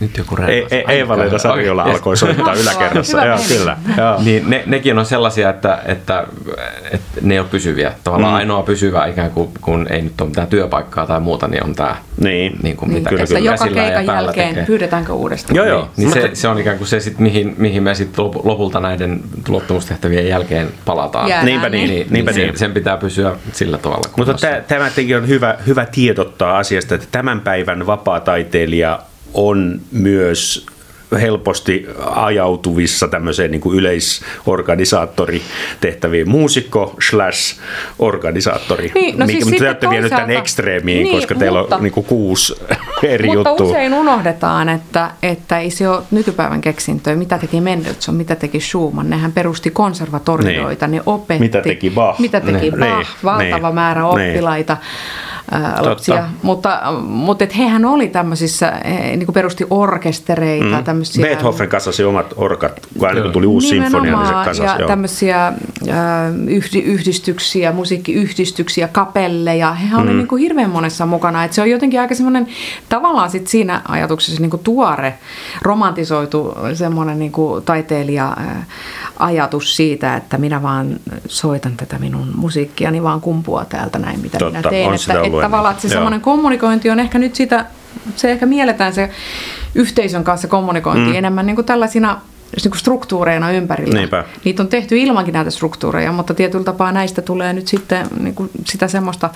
nyt joku ei, ei, Eeva-Leena Sarjola alkoi soittaa yläkerrassa. Joo, kyllä. Joo. Niin ne, nekin on sellaisia, että, että, että ne on pysyviä. Tavallaan mm. ainoa pysyvä ikään kuin, kun ei nyt ole mitään työpaikkaa tai muuta, niin on tämä. Niin. niin kuin niin, mitä kyllä, kyllä. Joka keikan jälkeen tekee. pyydetäänkö uudestaan. Joo, joo. Niin, niin se, se, on ikään kuin se, sit, mihin, mihin me sitten lopulta näiden luottamustehtävien jälkeen palataan. Jäädään, niinpä niin. niin, niinpä niin. Sen, sen pitää pysyä sillä tavalla. Mutta tämä on hyvä, hyvä tiedottaa asiasta, että tämän päivän vapaa-taiteilija on myös helposti ajautuvissa tämmöiseen niin kuin yleisorganisaattoritehtäviin. Muusikko slash organisaattori. Niin, no siis te olette vienyt tämän ekstreemiin, niin, koska teillä mutta, on niin kuin kuusi eri mutta juttua. usein unohdetaan, että, että ei se ole nykypäivän keksintöä. Mitä teki Mendelssohn, mitä teki Schumann. Nehän perusti konservatorioita, niin. ne opetti. Mitä teki Bach. Mitä teki niin. Bach, niin. valtava niin. määrä oppilaita. Lapsia. Mutta, mutta et hehän oli tämmöisissä, niin kuin perusti orkestereita. Mm. Tämmöisiä, Beethoven kasasi omat orkat, kun aina kun tuli uusi sinfonia, niin se kasasi. Ja joo. tämmöisiä yhdistyksiä, musiikkiyhdistyksiä, kapelleja. Hehän mm. oli niin kuin hirveän monessa mukana. Et se on jotenkin aika semmoinen tavallaan sit siinä ajatuksessa niin kuin tuore, romantisoitu semmoinen niin kuin taiteilija ajatus siitä, että minä vaan soitan tätä minun musiikkiani vaan kumpua täältä näin, mitä Totta, minä teen. Että, että tavallaan että se semmoinen kommunikointi on ehkä nyt sitä, se ehkä mielletään se yhteisön kanssa kommunikointi mm. enemmän niin kuin tällaisina niin kuin struktuureina ympärillä. Niinpä. Niitä on tehty ilmankin näitä struktuureja, mutta tietyllä tapaa näistä tulee nyt sitten niin kuin sitä semmoista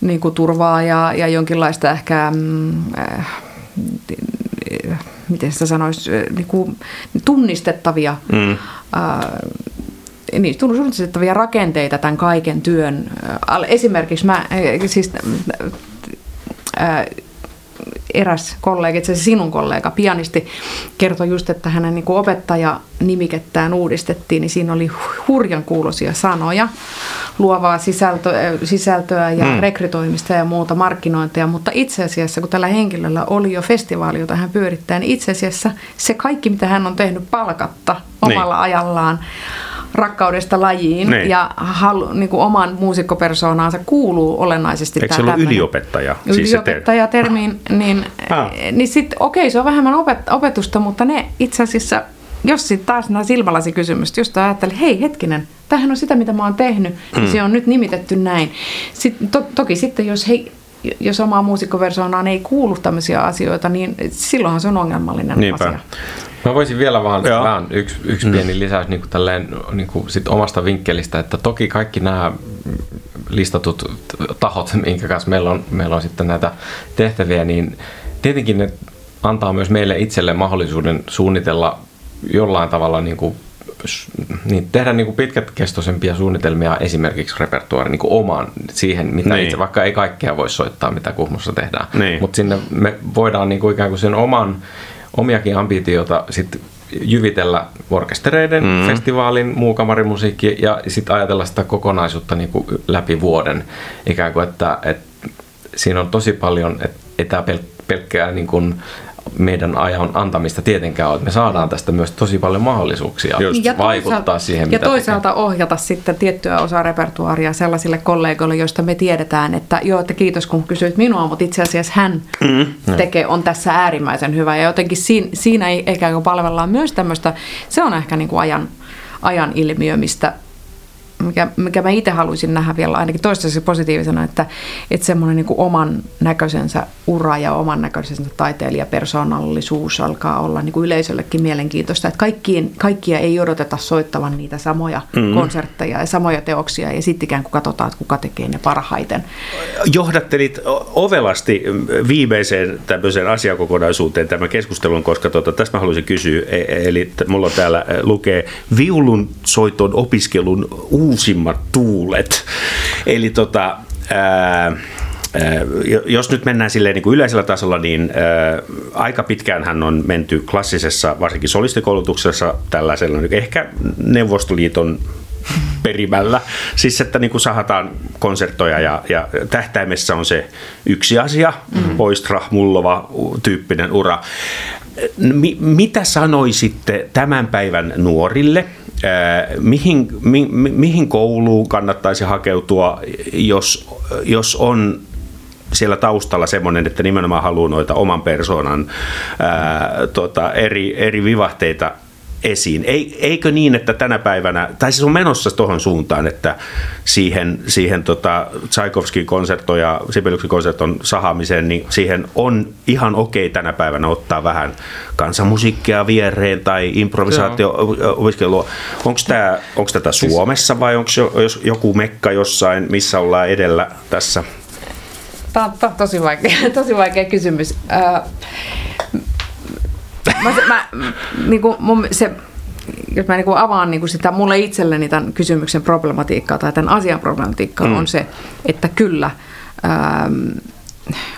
niin kuin turvaa ja, ja jonkinlaista ehkä... Mm, äh, miten sitä sanoisi, niin kuin tunnistettavia mm. ää, niin, tunnistettavia rakenteita tämän kaiken työn. Esimerkiksi mä, siis, ää, eräs kollega, itse sinun kollega, pianisti, kertoi just, että hänen niin kuin opettaja-nimikettään uudistettiin, niin siinä oli hurjan kuulosia sanoja, luovaa sisältöä, sisältöä ja mm. rekrytoimista ja muuta markkinointia, mutta itse asiassa, kun tällä henkilöllä oli jo festivaali, jota hän pyörittää, niin itse asiassa se kaikki, mitä hän on tehnyt palkatta omalla niin. ajallaan, rakkaudesta lajiin niin. ja halu, niin kuin oman muusikkopersoonaansa kuuluu olennaisesti Eikö se ollut yliopettaja? Yliopettaja siis termiin, niin, ah. niin sitten okei, se on vähemmän opet, opetusta, mutta ne itse asiassa, jos sitten taas nämä silmälasikysymystä, jos ajattelee, hei hetkinen, tämähän on sitä, mitä mä oon tehnyt, mm. niin se on nyt nimitetty näin. Sitten, to, toki sitten, jos hei, jos omaa muusikkoversoonaan ei kuulu tämmöisiä asioita, niin silloinhan se on ongelmallinen Niinpä. asia. Mä voisin vielä vaan, vaan yksi, yksi mm. pieni lisäys niin kuin tälleen, niin kuin sit omasta vinkkelistä, että toki kaikki nämä listatut tahot, minkä kanssa meillä on, meillä on sitten näitä tehtäviä, niin tietenkin ne antaa myös meille itselle mahdollisuuden suunnitella jollain tavalla niin kuin niin tehdä niin kuin pitkäkestoisempia suunnitelmia esimerkiksi repertuaari niin omaan siihen, mitä niin. itse, vaikka ei kaikkea voi soittaa, mitä Kuhmossa tehdään. Niin. Mutta sinne me voidaan niin kuin ikään kuin sen oman omiakin ambitioita sitten jyvitellä orkestereiden, mm. festivaalin, muu kamarimusiikki ja sitten ajatella sitä kokonaisuutta niin kuin läpi vuoden. Ikään kuin, että, että siinä on tosi paljon, että tämä pelkkää niin kuin meidän ajan antamista tietenkään ole. Me saadaan tästä myös tosi paljon mahdollisuuksia Just. ja vaikuttaa siihen, Ja toisaalta tekee. ohjata sitten tiettyä osaa repertuaaria sellaisille kollegoille, joista me tiedetään, että joo, että kiitos kun kysyit minua, mutta itse asiassa hän mm. tekee, on tässä äärimmäisen hyvä. Ja jotenkin siinä, siinä ikään kuin palvellaan myös tämmöistä, se on ehkä niin kuin ajan, ajan ilmiö, mistä mikä, mikä mä itse haluaisin nähdä vielä ainakin toistaiseksi positiivisena, että, että semmoinen niin oman näköisensä ura ja oman näköisensä taiteilijapersoonallisuus alkaa olla niin kuin yleisöllekin mielenkiintoista, että kaikkien, kaikkia ei odoteta soittavan niitä samoja mm. konsertteja ja samoja teoksia ja sitten ikään kuin katsotaan, että kuka tekee ne parhaiten. Johdattelit ovelasti viimeiseen tämmöiseen asiakokonaisuuteen tämän keskustelun, koska tota, tästä mä haluaisin kysyä, e- eli mulla täällä lukee viulun soiton opiskelun uusimmat tuulet. Eli tota, ää, jos nyt mennään silleen niin kuin yleisellä tasolla, niin ää, aika pitkään hän on menty klassisessa, varsinkin solistikoulutuksessa, tällaisella ehkä Neuvostoliiton perimällä. Siis että niin kuin sahataan konserttoja ja, ja tähtäimessä on se yksi asia, mm. poistra, mullova tyyppinen ura. Mi, mitä sanoisitte tämän päivän nuorille? Mihin, mi, mihin kouluun kannattaisi hakeutua, jos, jos on siellä taustalla semmoinen, että nimenomaan haluaa noita oman persoonan ää, tota, eri, eri vivahteita esiin. Ei, eikö niin, että tänä päivänä, tai siis on menossa tuohon suuntaan, että siihen, siihen tota Tchaikovskin konserto ja Sibeliuksen konserton sahaamiseen, niin siihen on ihan okei tänä päivänä ottaa vähän kansanmusiikkia viereen tai improvisaatio-opiskelua. Onko, tämä, onko tätä siis- Suomessa vai onko joku mekka jossain, missä ollaan edellä tässä? Tämä on tosi vaikea, tosi vaikea kysymys. Äh, mä, mä, niin kuin mun, se, jos mä niin kuin avaan niin kuin sitä mulle itselleni tämän kysymyksen problematiikkaa tai tämän asian problematiikkaa, mm. on se, että kyllä ähm,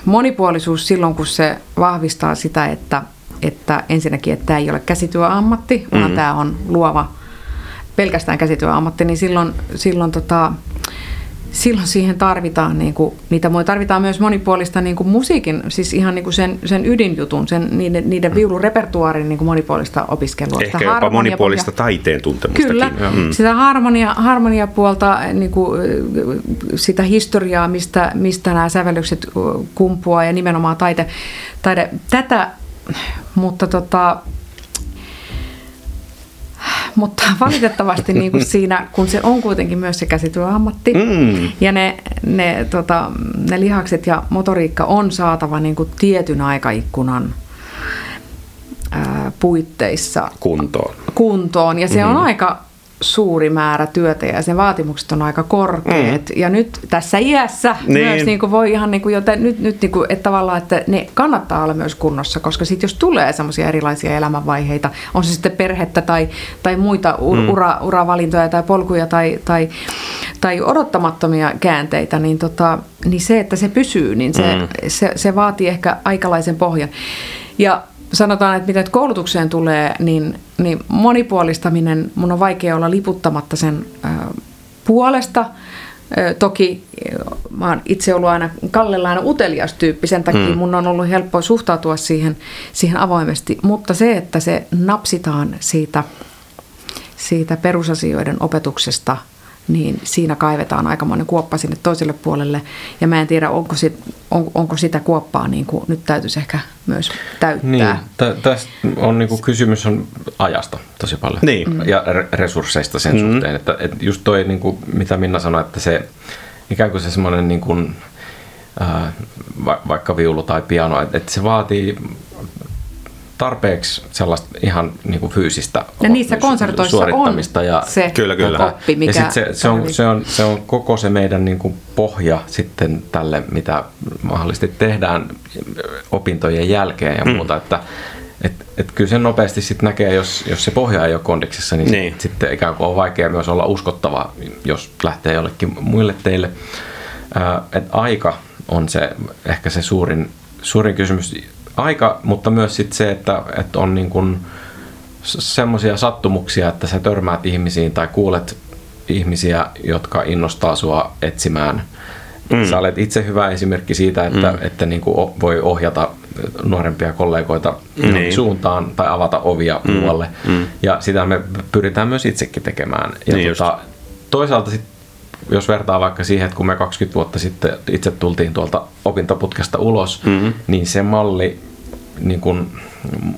monipuolisuus silloin, kun se vahvistaa sitä, että, että ensinnäkin, että tämä ei ole käsityöammatti, vaan mm. tämä on luova pelkästään käsityöammatti, niin silloin, silloin tota, silloin siihen tarvitaan, niin kuin, niitä voi tarvitaan myös monipuolista niin kuin musiikin, siis ihan niin kuin sen, sen ydinjutun, sen, niiden, niiden viulurepertuaarin niin kuin monipuolista opiskelua. Ehkä sitä jopa monipuolista taiteen tuntemustakin. Kyllä, mm. sitä harmonia, harmoniapuolta, niin kuin, sitä historiaa, mistä, mistä nämä sävellykset kumpuaa ja nimenomaan taide, taide tätä, mutta tota, mutta valitettavasti niin kuin siinä, kun se on kuitenkin myös se käsityöammatti mm. ja ne, ne, tota, ne lihakset ja motoriikka on saatava niin kuin tietyn aikaikkunan ää, puitteissa kuntoon. kuntoon. Ja se mm-hmm. on aika suuri määrä työtä ja sen vaatimukset on aika korkeat. Mm. Ja nyt tässä iässä niin. myös niin kuin voi ihan niin kuin, joten nyt, nyt niin kuin, että tavallaan, että ne kannattaa olla myös kunnossa, koska sitten jos tulee semmoisia erilaisia elämänvaiheita, on se sitten perhettä tai, tai muita ur, mm. ura, uravalintoja tai polkuja tai, tai, tai odottamattomia käänteitä, niin, tota, niin se, että se pysyy, niin se, mm. se, se vaatii ehkä aikalaisen pohjan. Ja sanotaan, että mitä koulutukseen tulee, niin, niin monipuolistaminen, mun on vaikea olla liputtamatta sen ö, puolesta. Ö, toki mä oon itse ollut aina Kallella aina utelias tyyppi, sen takia mm. mun on ollut helppo suhtautua siihen, siihen avoimesti. Mutta se, että se napsitaan siitä, siitä perusasioiden opetuksesta – niin siinä kaivetaan aikamoinen kuoppa sinne toiselle puolelle. Ja mä en tiedä, onko, sit, on, onko sitä kuoppaa niin kuin nyt täytyisi ehkä myös täyttää. Niin, t- tästä on niin kuin kysymys on ajasta tosi paljon niin. ja resursseista sen mm-hmm. suhteen. Että, että just toi, niin kuin, mitä Minna sanoi, että se ikään kuin se semmoinen niin kuin, äh, vaikka viulu tai piano, että, että se vaatii tarpeeksi sellaista ihan niin kuin fyysistä ja niissä konsertoissa suorittamista. On ja, se kyllä, kyllä. oppi, mikä ja sit se, se, on, se, on, se on koko se meidän niin kuin pohja sitten tälle, mitä mahdollisesti tehdään opintojen jälkeen ja mm. muuta, että et, et kyllä sen nopeasti sitten näkee, jos, jos se pohja ei ole kondiksessa, niin, niin. Sit, sitten ikään kuin on vaikea myös olla uskottava, jos lähtee jollekin muille teille. Ää, et aika on se ehkä se suurin, suurin kysymys aika, mutta myös sit se, että, että on niin kuin semmoisia sattumuksia, että sä törmäät ihmisiin tai kuulet ihmisiä, jotka innostaa sua etsimään. Mm. Sä olet itse hyvä esimerkki siitä, että, mm. että niin kuin voi ohjata nuorempia kollegoita niin. suuntaan tai avata ovia mm. muualle. Mm. Ja sitä me pyritään myös itsekin tekemään. Ja niin tuota, toisaalta sitten jos vertaa vaikka siihen, että kun me 20 vuotta sitten itse tultiin tuolta opintoputkesta ulos, mm-hmm. niin se malli niin kuin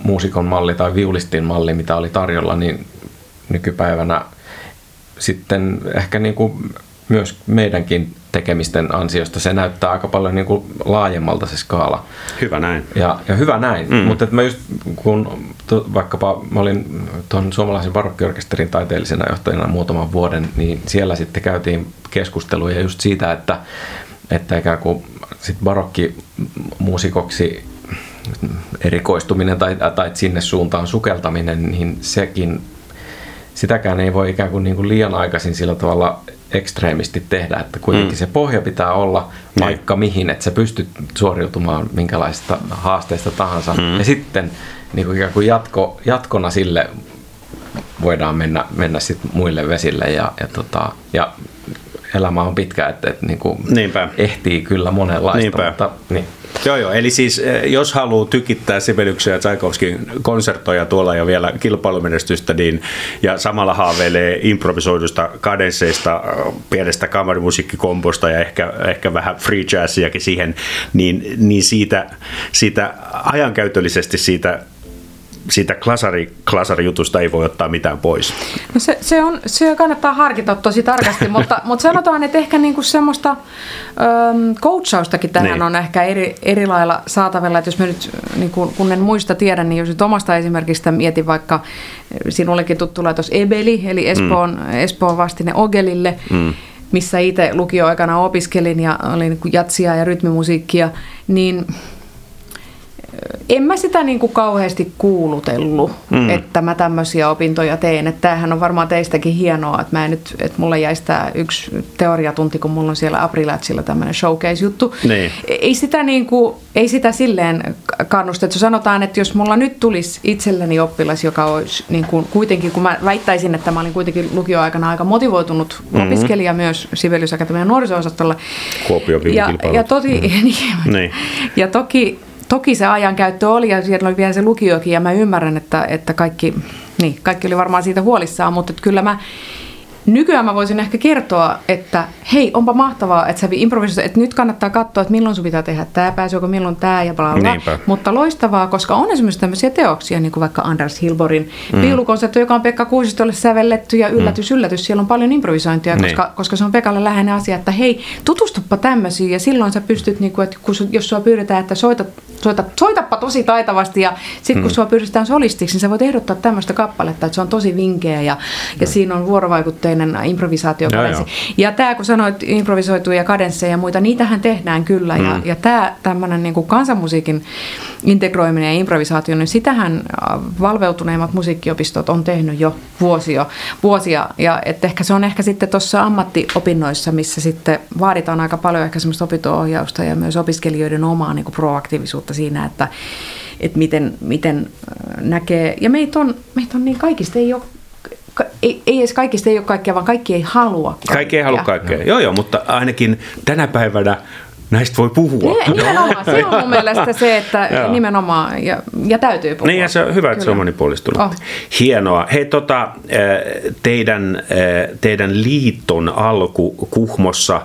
muusikon malli tai viulistin malli, mitä oli tarjolla, niin nykypäivänä sitten ehkä niin kuin myös meidänkin tekemisten ansiosta se näyttää aika paljon niin kuin laajemmalta se skaala. Hyvä näin. Ja, ja hyvä näin, mm. mutta mä just kun to, vaikkapa mä olin tuon suomalaisen barokkiorkesterin taiteellisena johtajana muutaman vuoden, niin siellä sitten käytiin keskusteluja just siitä, että, että ikään kuin sit barokkimuusikoksi erikoistuminen tai, tai sinne suuntaan sukeltaminen, niin sekin, sitäkään ei voi ikään kuin, niin kuin liian aikaisin sillä tavalla ekstreemisti tehdä, että kuitenkin mm. se pohja pitää olla niin. vaikka mihin, että sä pystyt suoriutumaan minkälaisista haasteista tahansa. Mm. Ja sitten niin kuin ikään kuin jatko, jatkona sille voidaan mennä, mennä sit muille vesille ja, ja, tota, ja elämä on pitkä, että, että niin kuin ehtii kyllä monenlaista. Niinpä. Mutta, niin. Joo, joo. Eli siis eh, jos haluaa tykittää Sibeliuksen ja Tsaikovskin konsertoja tuolla ja vielä kilpailumenestystä, niin, ja samalla haaveilee improvisoidusta kadensseista, eh, pienestä kamarimusiikkikomposta ja ehkä, ehkä vähän free jazziakin siihen, niin, niin siitä, siitä ajankäytöllisesti siitä siitä klasari, klasarijutusta ei voi ottaa mitään pois. No se, se, on, se kannattaa harkita tosi tarkasti, mutta, mutta sanotaan, että ehkä niinku semmoista ähm, coachaustakin tähän niin. on ehkä eri, eri lailla saatavilla. Että jos mä nyt, niin kun, kun en muista tiedä, niin jos nyt omasta esimerkistä mietin vaikka sinullekin tuttu laitos Ebeli, eli Espoon, mm. Espoon vastine Ogelille, mm missä itse lukioaikana opiskelin ja olin jatsia ja rytmimusiikkia, niin en mä sitä niin kuin kauheasti kuulutellut, mm. että mä tämmöisiä opintoja teen. Että tämähän on varmaan teistäkin hienoa, että mä en nyt, että mulle jäisi tämä yksi teoriatunti, kun mulla on siellä Aprilatsilla tämmöinen showcase-juttu. Niin. Ei sitä, niin kuin, ei sitä silleen kannustettu. Sanotaan, että jos mulla nyt tulisi itselleni oppilas, joka olisi niin kuin, kuitenkin, kun mä väittäisin, että mä olin kuitenkin lukioaikana aika motivoitunut mm-hmm. opiskelija myös Sibelius Akatemian nuoriso-osastolla. Kuopio ja, ja, toti, mm-hmm. niin. ja toki toki se ajankäyttö oli ja siellä oli vielä se lukiokin ja mä ymmärrän, että, että kaikki, niin, kaikki oli varmaan siitä huolissaan, mutta kyllä mä Nykyään mä voisin ehkä kertoa, että hei, onpa mahtavaa, että sä improvisoit, että nyt kannattaa katsoa, että milloin sun pitää tehdä tämä, pääseekö milloin tämä ja bla bla. Mutta loistavaa, koska on esimerkiksi tämmöisiä teoksia, niin kuin vaikka Anders Hilborin mm. viulukonsertto, joka on Pekka Kuusistolle sävelletty ja yllätys, mm. yllätys, siellä on paljon improvisointia, niin. koska, koska se on Pekalle läheinen asia, että hei, tutustuppa tämmöisiin ja silloin sä pystyt, niin kuin, että kun, jos sua pyydetään, että soita, soita, soitappa tosi taitavasti ja sitten kun mm. sua pyydetään solistiksi, niin sä voit ehdottaa tämmöistä kappaletta, että se on tosi vinkeä ja, ja siinä on vuorovaikutteinen tämmöinen improvisaatiokadenssi. Ja tämä, kun sanoit improvisoituja kadensseja ja muita, niitähän tehdään kyllä. Mm. Ja, ja tämä tämmöinen niin kansanmusiikin integroiminen ja improvisaatio, niin sitähän äh, valveutuneimmat musiikkiopistot on tehnyt jo vuosia. vuosia. Ja et ehkä se on ehkä sitten tuossa ammattiopinnoissa, missä sitten vaaditaan aika paljon ehkä semmoista opinto-ohjausta ja myös opiskelijoiden omaa niin proaktiivisuutta siinä, että että miten, miten äh, näkee. Ja meitä on, meitä on niin kaikista ei ole ei, ei edes kaikista ei ole kaikkea, vaan kaikki ei halua kaikkea. Kaikki ei halua kaikkea, no. joo joo, mutta ainakin tänä päivänä näistä voi puhua. Ne, nimenomaan, se on mun mielestä se, että nimenomaan, ja, ja täytyy puhua. Niin, ja se on hyvä, että Kyllä. se on monipuolistunut. Oh. Hienoa. Hei, tota, teidän, teidän liiton alku Kuhmossa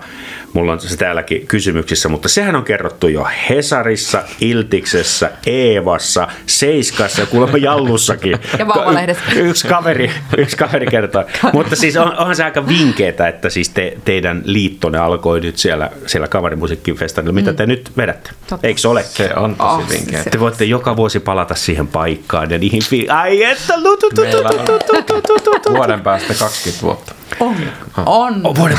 Mulla on se täälläkin kysymyksissä, mutta sehän on kerrottu jo Hesarissa, Iltiksessä, Eevassa, Seiskassa ja kuulemma Jallussakin. ja Vauvalehdessä. Yksi kaveri, yksi kaveri kertoo. mutta siis on, onhan se aika vinkeetä, että siis te, teidän liittonne alkoi nyt siellä, siellä kavarimusiikkifestarilla. Mitä mm. te nyt vedätte? Totta. Eikö se ole? Se on tosi oh, vinkeä. Te voitte joka vuosi palata siihen paikkaan ja niihin fi- Ai että! Vuoden päästä 20 vuotta. On. On. Oh,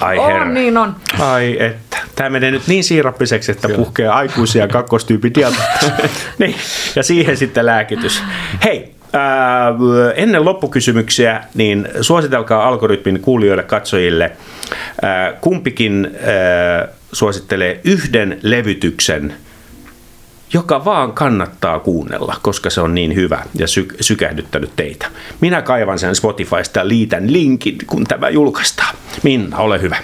Ai herra. On, niin on. Ai että. Tämä menee nyt niin siirappiseksi, että puhkee aikuisia kakkostyypin niin, ja siihen sitten lääkitys. Hei, ää, ennen loppukysymyksiä, niin suositelkaa algoritmin kuulijoille, katsojille. Ää, kumpikin ää, suosittelee yhden levytyksen – joka vaan kannattaa kuunnella, koska se on niin hyvä ja sy- sykähdyttänyt teitä. Minä kaivan sen Spotifysta ja liitän linkin, kun tämä julkaistaan. Minna, ole hyvä.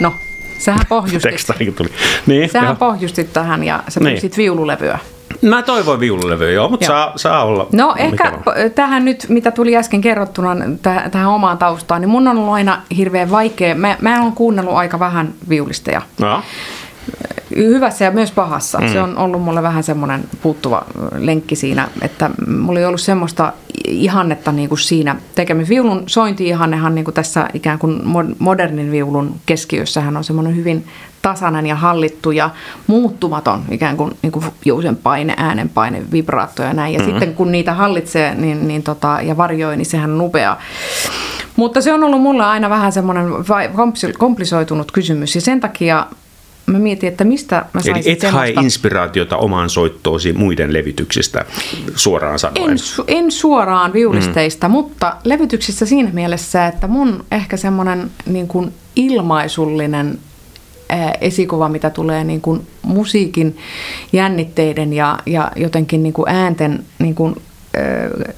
No, sähän pohjustit, tuli. Niin, sähän jo. pohjustit tähän ja sä niin. viululevyä. Mä toivoin viululevyä, joo, mutta joo. Saa, saa olla. No ehkä tähän nyt, mitä tuli äsken kerrottuna täh- tähän omaan taustaan, niin mun on ollut aina hirveän vaikea. Mä, mä oon kuunnellut aika vähän viulisteja. No hyvässä ja myös pahassa. Mm. Se on ollut mulle vähän semmoinen puuttuva lenkki siinä, että mulla ei ollut semmoista ihannetta niin kuin siinä tekemisessä. Viulun sointi-ihannehan niin kuin tässä ikään kuin modernin viulun keskiössähän on semmoinen hyvin tasainen ja hallittu ja muuttumaton ikään kuin, niin kuin jousen paine, äänenpaine, vibraatto ja näin. Ja mm-hmm. sitten kun niitä hallitsee niin, niin tota, ja varjoi, niin sehän on upea. Mutta se on ollut mulle aina vähän semmoinen komplisoitunut kysymys ja sen takia mä mietin, että mistä mä saisin Eli et semmoista... hae inspiraatiota omaan soittoosi muiden levytyksistä suoraan sanoen? En, su- en suoraan viulisteista, mm. mutta levytyksissä siinä mielessä, että mun ehkä semmoinen niin kuin ilmaisullinen esikuva, mitä tulee niin kuin musiikin jännitteiden ja, ja jotenkin niin kuin äänten, niin kuin, äh,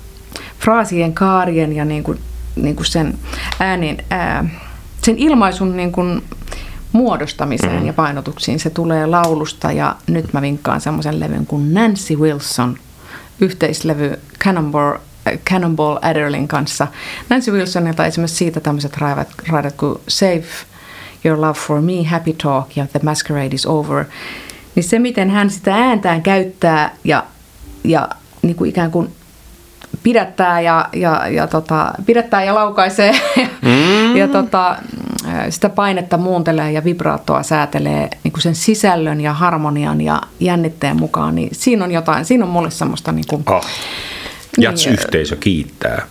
fraasien kaarien ja niin kuin, niin kuin sen äänen, äh, sen ilmaisun niin kuin muodostamiseen mm. ja painotuksiin. Se tulee laulusta ja nyt mä vinkkaan semmoisen levyn kuin Nancy Wilson, yhteislevy Cannonball, äh, Cannonball Adderlin kanssa. Nancy Wilsonilta esimerkiksi siitä tämmöiset raidat, raidat kuin Save Your Love for Me, Happy Talk ja The Masquerade is Over. Niin se, miten hän sitä ääntään käyttää ja, ja niin kuin ikään kuin pidättää ja, ja, ja, tota, pidättää ja laukaisee mm. ja tota, sitä painetta muuntelee ja vibraattoa säätelee niin kuin sen sisällön ja harmonian ja jännitteen mukaan, niin siinä on jotain, siinä on mulle semmoista niin kuin, oh. Jats-yhteisö kiittää.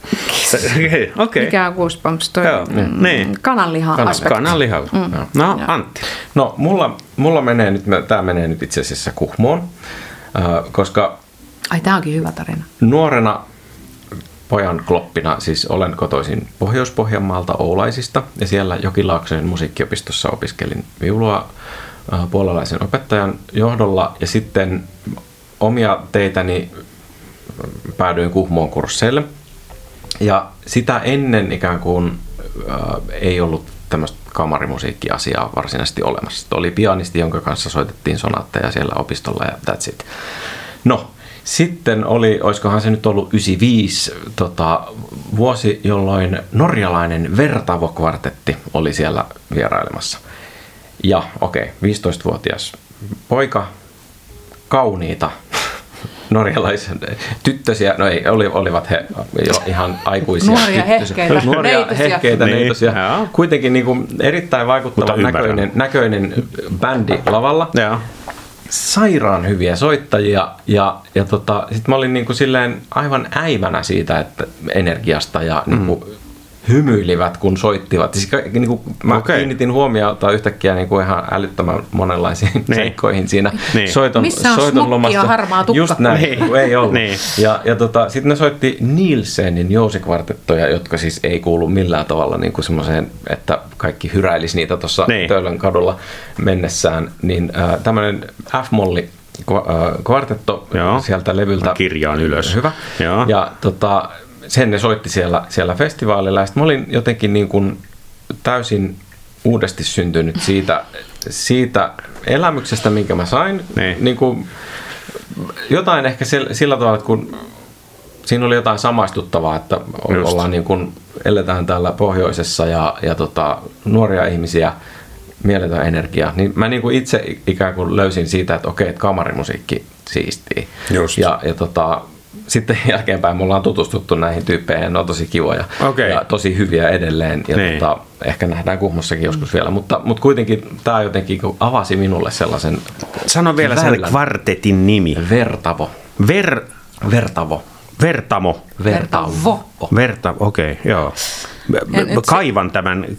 Okei. okay. Mikä on Goosebumps? Toi, Joo, mm, niin. Kananliha Kanan, Kananliha. Mm. No, Antti. No, mulla, mulla menee nyt, tämä menee nyt itse asiassa Kuhmoon, äh, koska... Ai, tämä onkin hyvä tarina. Nuorena pojan kloppina, siis olen kotoisin Pohjois-Pohjanmaalta Oulaisista ja siellä Jokilaaksojen musiikkiopistossa opiskelin viulua puolalaisen opettajan johdolla ja sitten omia teitäni päädyin Kuhmoon kursseille. Ja sitä ennen ikään kuin äh, ei ollut tämmöistä kamarimusiikkiasiaa varsinaisesti olemassa. Oli pianisti, jonka kanssa soitettiin sonaatteja siellä opistolla ja that's it. No, sitten oli, olisikohan se nyt ollut 95 tota, vuosi, jolloin norjalainen Vertavo-kvartetti oli siellä vierailemassa. Ja okei, okay, 15-vuotias poika, kauniita norjalaisen tyttösiä, no ei, oli, olivat he jo ihan aikuisia Nuoria hehkeitä, Nuoria neitosia. hehkeitä niin, neitosia. Kuitenkin niin kuin erittäin vaikuttava näköinen, näköinen bändi lavalla. Ja sairaan hyviä soittajia ja, ja tota, sitten mä olin kuin silleen aivan äivänä siitä että energiasta ja mm. niin kuin hymyilivät, kun soittivat. Siis, niin kuin, mä okay. kiinnitin huomiota yhtäkkiä niin kuin ihan älyttömän monenlaisiin niin. seikkoihin siinä niin. soiton, Missä on soiton lomassa. harmaa tukka? Just näin, niin. ei ollut. niin. Ja, ja tota, sitten ne soitti Nielsenin jousikvartettoja, jotka siis ei kuulu millään tavalla niin kuin semmoiseen, että kaikki hyräilisi niitä tuossa niin. Töölön kadulla mennessään. Niin äh, tämmöinen F-molli kvartetto Joo. sieltä levyltä. Mä kirjaan ylös. Hyvä. Joo. Ja tota, sen ne soitti siellä, siellä festivaalilla. Ja mä olin jotenkin niin kuin täysin uudesti syntynyt siitä, siitä elämyksestä, minkä mä sain. Niin. Niin kuin, jotain ehkä sillä, sillä tavalla, että kun siinä oli jotain samaistuttavaa, että Just. ollaan niin kuin, eletään täällä pohjoisessa ja, ja tota, nuoria ihmisiä, mieletön energia. Niin mä niin kuin itse ikään kuin löysin siitä, että okei, että kamarimusiikki siistii. Just. Ja, ja tota, sitten jälkeenpäin me ollaan tutustuttu näihin tyyppeihin, ne on tosi kivoja okay. ja tosi hyviä edelleen. Ja niin. tota, ehkä nähdään Kuhmossakin joskus vielä, mutta, mutta kuitenkin tämä jotenkin avasi minulle sellaisen Sano vielä sen kvartetin nimi. Vertavo. Ver... Vertavo. Vertamo. Vertavo. Vertavo, okei, okay, joo. Kaivan tämän äh,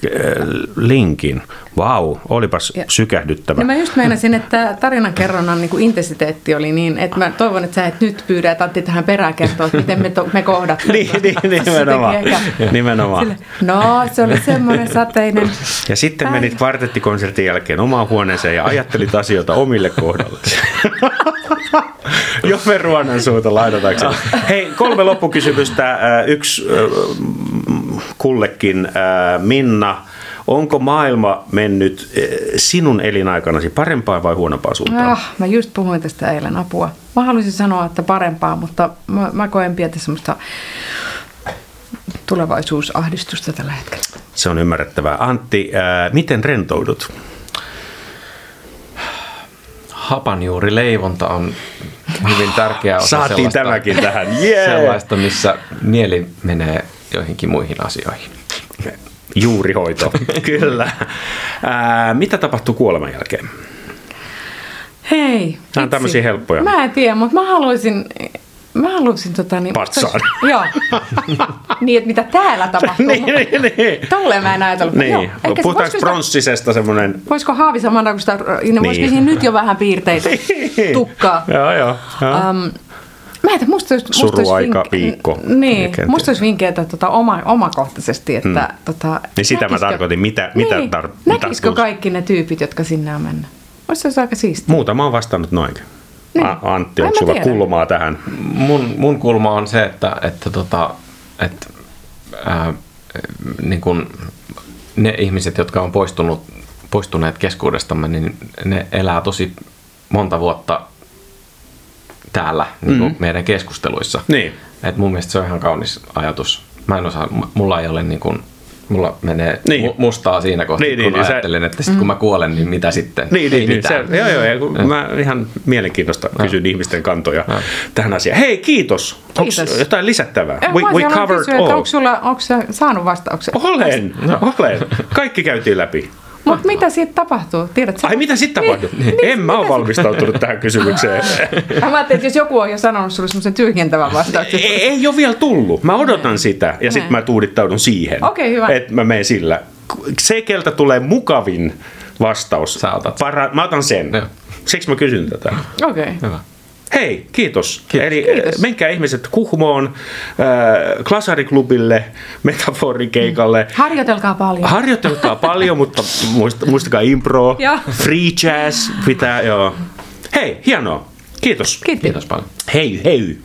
linkin. Vau, wow, olipas ja. sykähdyttävä. Ja mä just meinasin, että tarinankerronnan niin intensiteetti oli niin, että mä toivon, että sä et nyt pyydä, että Antti tähän perään kertoa, että miten me, to, me kohdattiin. niin, niin, nimenomaan. Nimenomaan. Sille, no, se oli semmoinen sateinen. Ja sitten päivä. menit kvartettikonsertin jälkeen omaan huoneeseen ja ajattelit asioita omille kohdalle. Jove Ruonan suuta lainatakseni. Hei, kolme loppukysymystä. Yksi kullekin. Minna, onko maailma mennyt sinun elinaikanasi parempaan vai huonompaan suuntaan? Ah, mä just puhuin tästä eilen apua. Mä haluaisin sanoa, että parempaa, mutta mä, mä koen pientä semmoista tulevaisuusahdistusta tällä hetkellä. Se on ymmärrettävää. Antti, ää, miten rentoudut? hapanjuurileivonta on hyvin tärkeä osa Saatiin sellaista, tämäkin tähän. Yeah. sellaista, missä mieli menee joihinkin muihin asioihin. Juurihoito, kyllä. Ää, mitä tapahtuu kuoleman jälkeen? Hei. Nämä on tämmöisiä helppoja. Mä en tiedä, mutta mä haluaisin, mä haluaisin tota niin... Patsaan. Joo. niin, että mitä täällä tapahtuu. niin, niin, niin. Tolleen mä en ajatellut. Niin, Joo. Eikä- puhutaanko voisiko sitä- pronssisesta semmoinen... Voisiko Haavi samana, kun sitä, niin. voisiko siinä nyt jo vähän piirteitä tukkaa? joo, joo. joo. Um, mä en musta olisi, musta olisi Suruaika, vink- viikko. Niin, Kenties. musta olisi vinkkeitä tota, oma, omakohtaisesti, että hmm. tota, Niin sitä mä tarkoitin, mitä- mitä niin, tar- Näkisikö tarkoitus? kaikki ne tyypit, jotka sinne on mennyt? Olisi se aika siistiä. Muutama on vastannut noin. Niin. A- Antti, onko mä sulla tiedä. kulmaa tähän? Mun, mun kulma on se, että, että, tota, että ää, niin kun ne ihmiset, jotka on poistunut, poistuneet keskuudestamme, niin ne elää tosi monta vuotta täällä niin mm. meidän keskusteluissa. Niin. Et mun mielestä se on ihan kaunis ajatus. Mä en osaa, mulla ei ole niin kuin, mulla menee Niin. niin. mustaa siinä kohtaa, Niin, niin, niin, kun niin, sä- ajattelen, että sit kun mä kuolen, niin mitä sitten? Niin, ei niin, niin mitään. se, joo, joo, ja kun mä ihan mielenkiintoista kysyn ihmisten kantoja tähän asiaan. Hei, kiitos. Kiitos. Onko jotain lisättävää? Eh, We, we covered kysyä, all. Onko sulla, onko sä saanut vastauksen? Olen, olen. Kaikki käytiin läpi. Mutta mitä siitä tapahtuu? Tiedät sä? Ai mitä sitten tapahtui? En mä ole valmistautunut tähän kysymykseen. Mä ajattelin, että jos joku on jo sanonut sulle semmoisen tyhjentävän vastauksen. ei, ei ole vielä tullut. Mä odotan sitä ja sitten mä tuudittaudun siihen. Okei, hyvä. Että mä menen sillä. Se, keltä tulee mukavin vastaus. Sä otat. Para, mä otan sen. Joo. Siksi mä kysyn tätä. Okei. Okay. Hyvä. Hei, kiitos. Kiitos. Eli Kiitos. äh, menkää ihmiset Kuhmoon, äh, Klasariklubille, Metaforikeikalle. Harjoitelkaa paljon. Harjoitelkaa paljon, mutta muist, muistakaa impro, free jazz pitää, joo. Hei, hienoa. Kiitos. Kiitos. Kiitos paljon. Hei, hei.